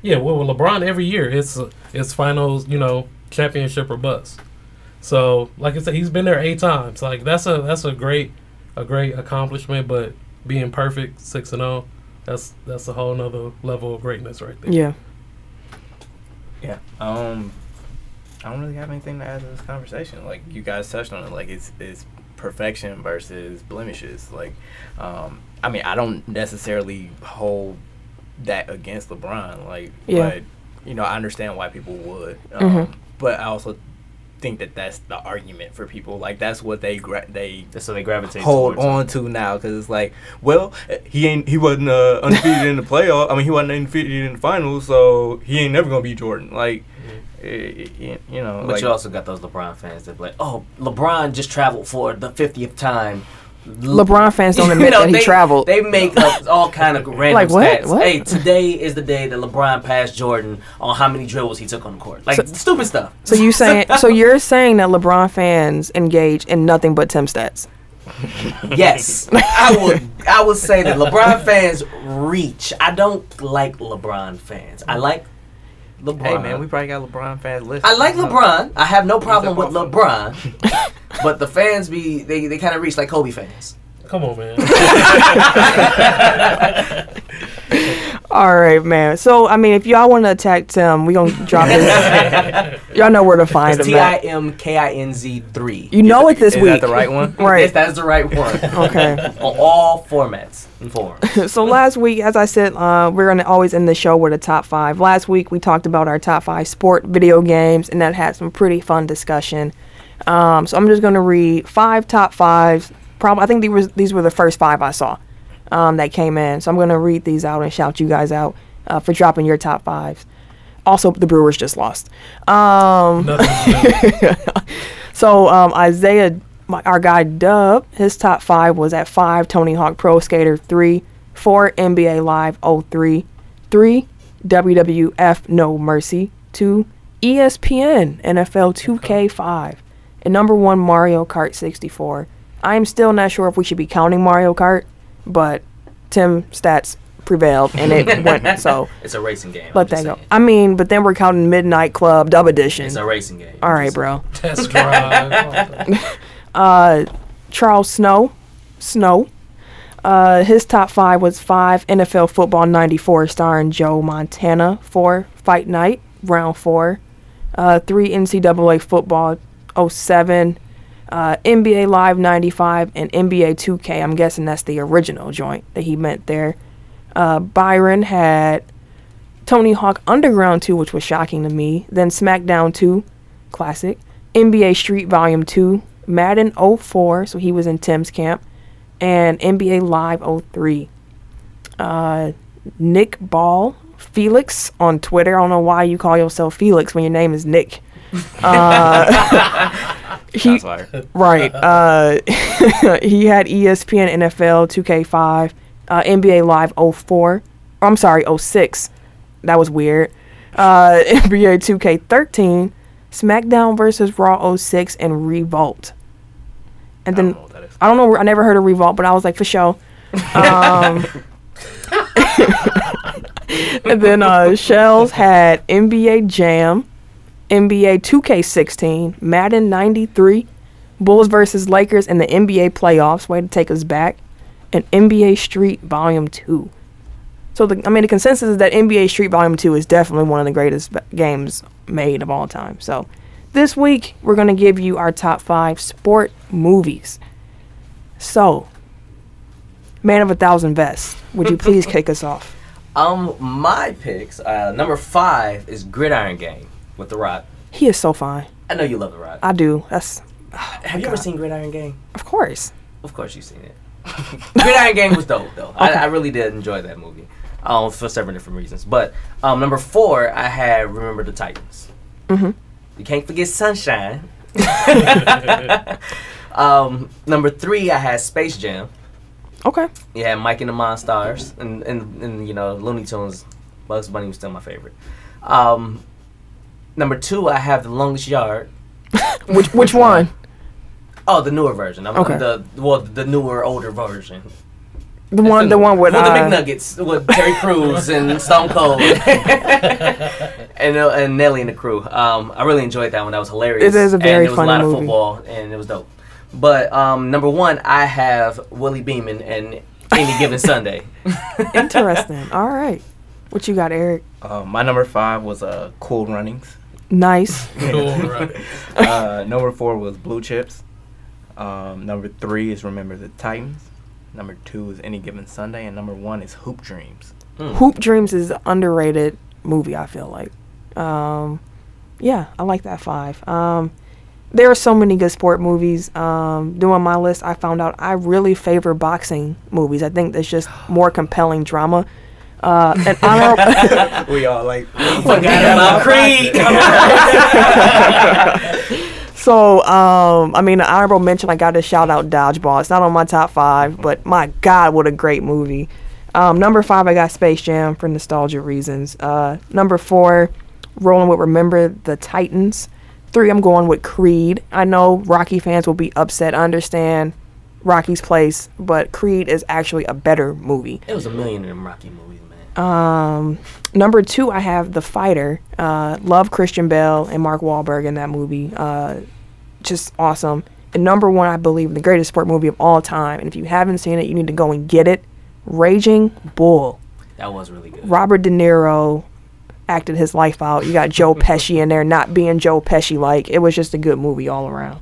Yeah, well, with LeBron every year it's it's finals, you know, championship or bust. So, like I said, he's been there eight times. Like that's a that's a great a great accomplishment. But being perfect, six and zero, that's that's a whole nother level of greatness right there. Yeah. Yeah. Um, I don't really have anything to add to this conversation. Like you guys touched on it. Like it's it's perfection versus blemishes. Like, um, I mean, I don't necessarily hold that against LeBron. Like, Yeah. but you know, I understand why people would. Um, Mhm. But I also think that that's the argument for people. Like that's what they gra- they So they gravitate hold on to now because it's like, well, he ain't he wasn't uh, undefeated in the playoff. I mean, he wasn't undefeated in the finals, so he ain't never gonna be Jordan. Like, eh, eh, you know, But like, you also got those LeBron fans that be like, oh, LeBron just traveled for the 50th time. LeBron fans don't admit You know, that he they, traveled. They make up all kind of random Like what? stats. What? Hey, today is the day that LeBron passed Jordan on how many dribbles he took on the court. Like stupid stuff. so you saying so you're saying that LeBron fans engage in nothing but Tim stats? Yes, I would. I would say that LeBron fans reach. I don't like LeBron fans. I like LeBron. Hey man, we probably got LeBron fans listening. I like LeBron. I have no problem with LeBron. but the fans be they, they kind of reach like Kobe fans. Come on, man. All right, man. So I mean, if y'all want to attack Tim, we gonna drop this. y'all know where to find It's him. T I At. M K I N Z three. You know it this Is week, that the right one? right. Yes, right? that is the right one. Okay. On all formats and forms. so last week, as I said, uh, we're gonna always end the show with a top five. Last week we talked about our top five sport video games, and that had some pretty fun discussion. Um, so I'm just gonna read five top fives. Probably, I think these were these were the first five I saw um, that came in. So I'm gonna read these out and shout you guys out uh, for dropping your top fives. Also, the Brewers just lost. Um, Nothing. so um, Isaiah, my, our guy Dub, his top five was at five Tony Hawk Pro Skater three, four NBA Live 03, three WWF No Mercy, two ESPN NFL 2K five, and number one Mario Kart 64. I am still not sure if we should be counting Mario Kart, but Tim stats prevailed and it went so. It's a racing game. I'm Let that go. I mean, but then we're counting Midnight Club Dub Edition. It's a racing game. All I'm right, just bro. Test drive. Uh, Charles Snow, Snow. Uh, his top five was five NFL Football '94, starring Joe Montana. Four Fight Night, round four. Uh, three NCAA Football 07, uh, NBA Live '95, and NBA 2K. I'm guessing that's the original joint that he meant there. Uh, Byron had Tony Hawk Underground 2, which was shocking to me. Then SmackDown 2, classic. NBA Street Volume 2, Madden 04, so he was in Tim's camp, and NBA Live 03. Uh, Nick Ball, Felix on Twitter. I don't know why you call yourself Felix when your name is Nick. Uh, he, Right. Uh, he had ESPN NFL 2K5, uh, NBA Live 04. Oh, I'm sorry, 06. That was weird. Uh, NBA 2K13, SmackDown versus Raw 06, and Revolt. And then know what that is. I don't know. I never heard of Revolt, but I was like, for sure. Um, and then uh, Shells had NBA Jam, NBA 2K16, Madden 93, Bulls versus Lakers, and the NBA playoffs. Way to take us back. And NBA Street Volume 2. So, the, I mean, the consensus is that NBA Street Volume 2 is definitely one of the greatest games made of all time. So, this week, we're going to give you our top five sport movies. So, Man of a Thousand Vests, would you please kick us off? Um, my picks. Uh, number five is Gridiron Gang with The Rock. He is so fine. I know you love The Rock. I do. That's, Have you ever God. seen Gridiron Gang? of course. Of course you've seen it. Gridiron Gang was dope though. I, I really did enjoy that movie. Um, for several different reasons. But um, number four, I had Remember the Titans. Mm-hmm. You can't forget Sunshine. um, number three, I had Space Jam. Okay. You had Mike and the Monstars, and, and and you know Looney Tunes. Bugs Bunny was still my favorite. Um, number two, I have The Longest Yard. Which which one? Oh, the newer version. I'm, Okay. The well, the newer, older version. The one the one with Well, the uh, big nuggets with Terry Crews and Stone Cold and uh, and Nelly and the crew. Um, I really enjoyed that one. That was hilarious. It is a very and it was a lot movie. of football and it was dope. But um, number one, I have Willie Beamen and Any Given Sunday. Interesting. All right. What you got, Eric? Uh, my number five was uh, Cool Runnings. Nice. Cool, right. uh, number four was Blue Chips. Um, number three is Remember the Titans. Number two is Any Given Sunday, and number one is Hoop Dreams. Hmm. Hoop Dreams is an underrated movie. I feel like. Um, yeah, I like that five. Um, there are so many good sport movies. Um, doing my list, I found out I really favor boxing movies. I think there's just more compelling drama. Uh, and honorable, we all like. Forgot about Creed. So, um, I mean, an honorable mention, I got to shout out Dodgeball. It's not on my top five, but my God, what a great movie. Um, number five, I got Space Jam for nostalgia reasons. Uh, number four, rolling with Remember the Titans. Three, I'm going with Creed. I know Rocky fans will be upset. I understand Rocky's place, but Creed is actually a better movie. It was a million of them Rocky movies, man. Um, number two, I have The Fighter. Uh, love Christian Bale and Mark Wahlberg in that movie. Uh, just awesome. And number one, I believe, the greatest sport movie of all time. And if you haven't seen it, you need to go and get it. Raging Bull. That was really good. Robert De Niro acted his life out. You got Joe Pesci in there, not being Joe Pesci like. It was just a good movie all around.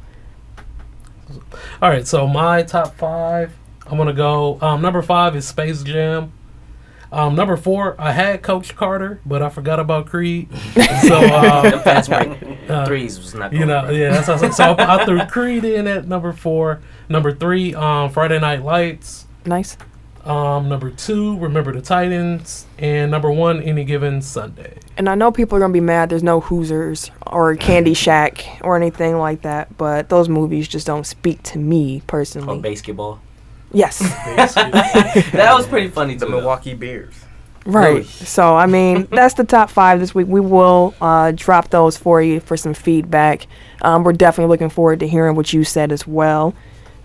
All right, so my top five. I'm gonna go. Um, number five is Space Jam. Um, number four, I had Coach Carter, but I forgot about Creed. so um, That's right. uh, Threes was not. you know, right. yeah. That's what so I, I threw Creed in at number four. Number three, um, Friday Night Lights. Nice. Um, number two, Remember the Titans, and number one, Any Given Sunday. And I know people are gonna be mad. There's no Hoosiers or Caddyshack or anything like that, but those movies just don't speak to me Oh, personally. basketball. Yes, That was pretty funny The too. though. Milwaukee Bears. right. Really? So I mean, that's the top five this week. We will uh, drop those for you for some feedback. Um, we're definitely looking forward to hearing what you said as well.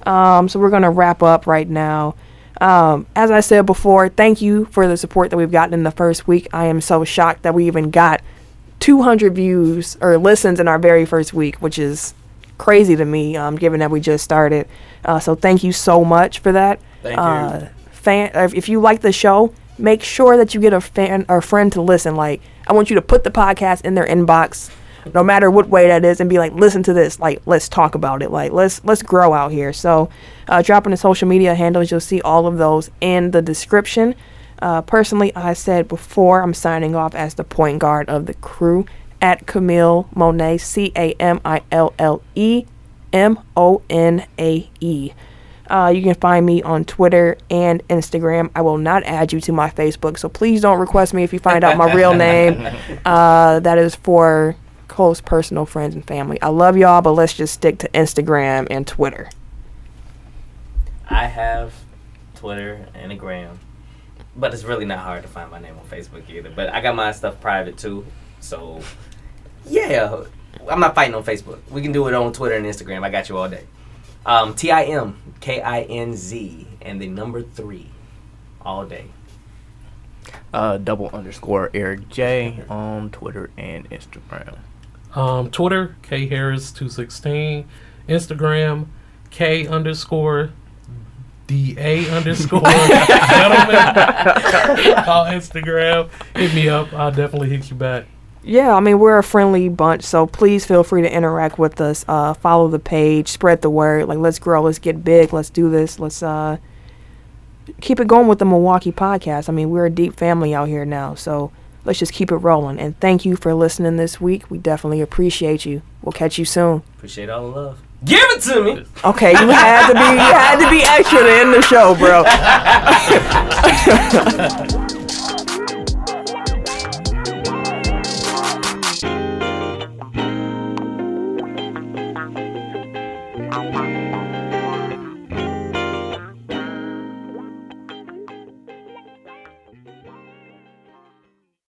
Um, so we're gonna wrap up right now. Um, as I said before, thank you for the support that we've gotten in the first week. I am so shocked that we even got 200 views or listens in our very first week, which is crazy to me, um, given that we just started. Uh, so thank you so much for that. Thank you. uh, Fan, if, if you like the show, make sure that you get a fan or friend to listen. Like, I want you to put the podcast in their inbox, no matter what way that is, and be like, listen to this. Like, let's talk about it. Like, let's let's grow out here. So, uh, drop in the social media handles. You'll see all of those in the description. Uh, personally, I said before, I'm signing off as the point guard of the crew at Camille Monae, C A M I L L E M O N A E. Uh, you can find me on Twitter and Instagram. I will not add you to my Facebook, so please don't request me if you find out my real name. Uh, that is for close personal friends and family. I love y'all, but let's just stick to Instagram and Twitter. I have Twitter and a gram, but it's really not hard to find my name on Facebook either. But I got my stuff private too, so yeah, I'm not fighting on Facebook. We can do it on Twitter and Instagram. I got you all day. Um, T I M K I N Z and the number three, all day. Uh, double underscore Eric J on Twitter and Instagram. Um, Twitter, K Harris two sixteen. Instagram, K underscore D A underscore gentleman. on Instagram, hit me up. I'll definitely hit you back. Yeah, I mean, we're a friendly bunch, so please feel free to interact with us. Uh, follow the page, spread the word. Like, let's grow, let's get big, let's do this, let's uh, keep it going with the Milwaukee podcast. I mean, we're a deep family out here now, so let's just keep it rolling. And thank you for listening this week. We definitely appreciate you. We'll catch you soon. Appreciate all the love. Give it to me. Okay, you had to be, you had to be extra to end the show, bro.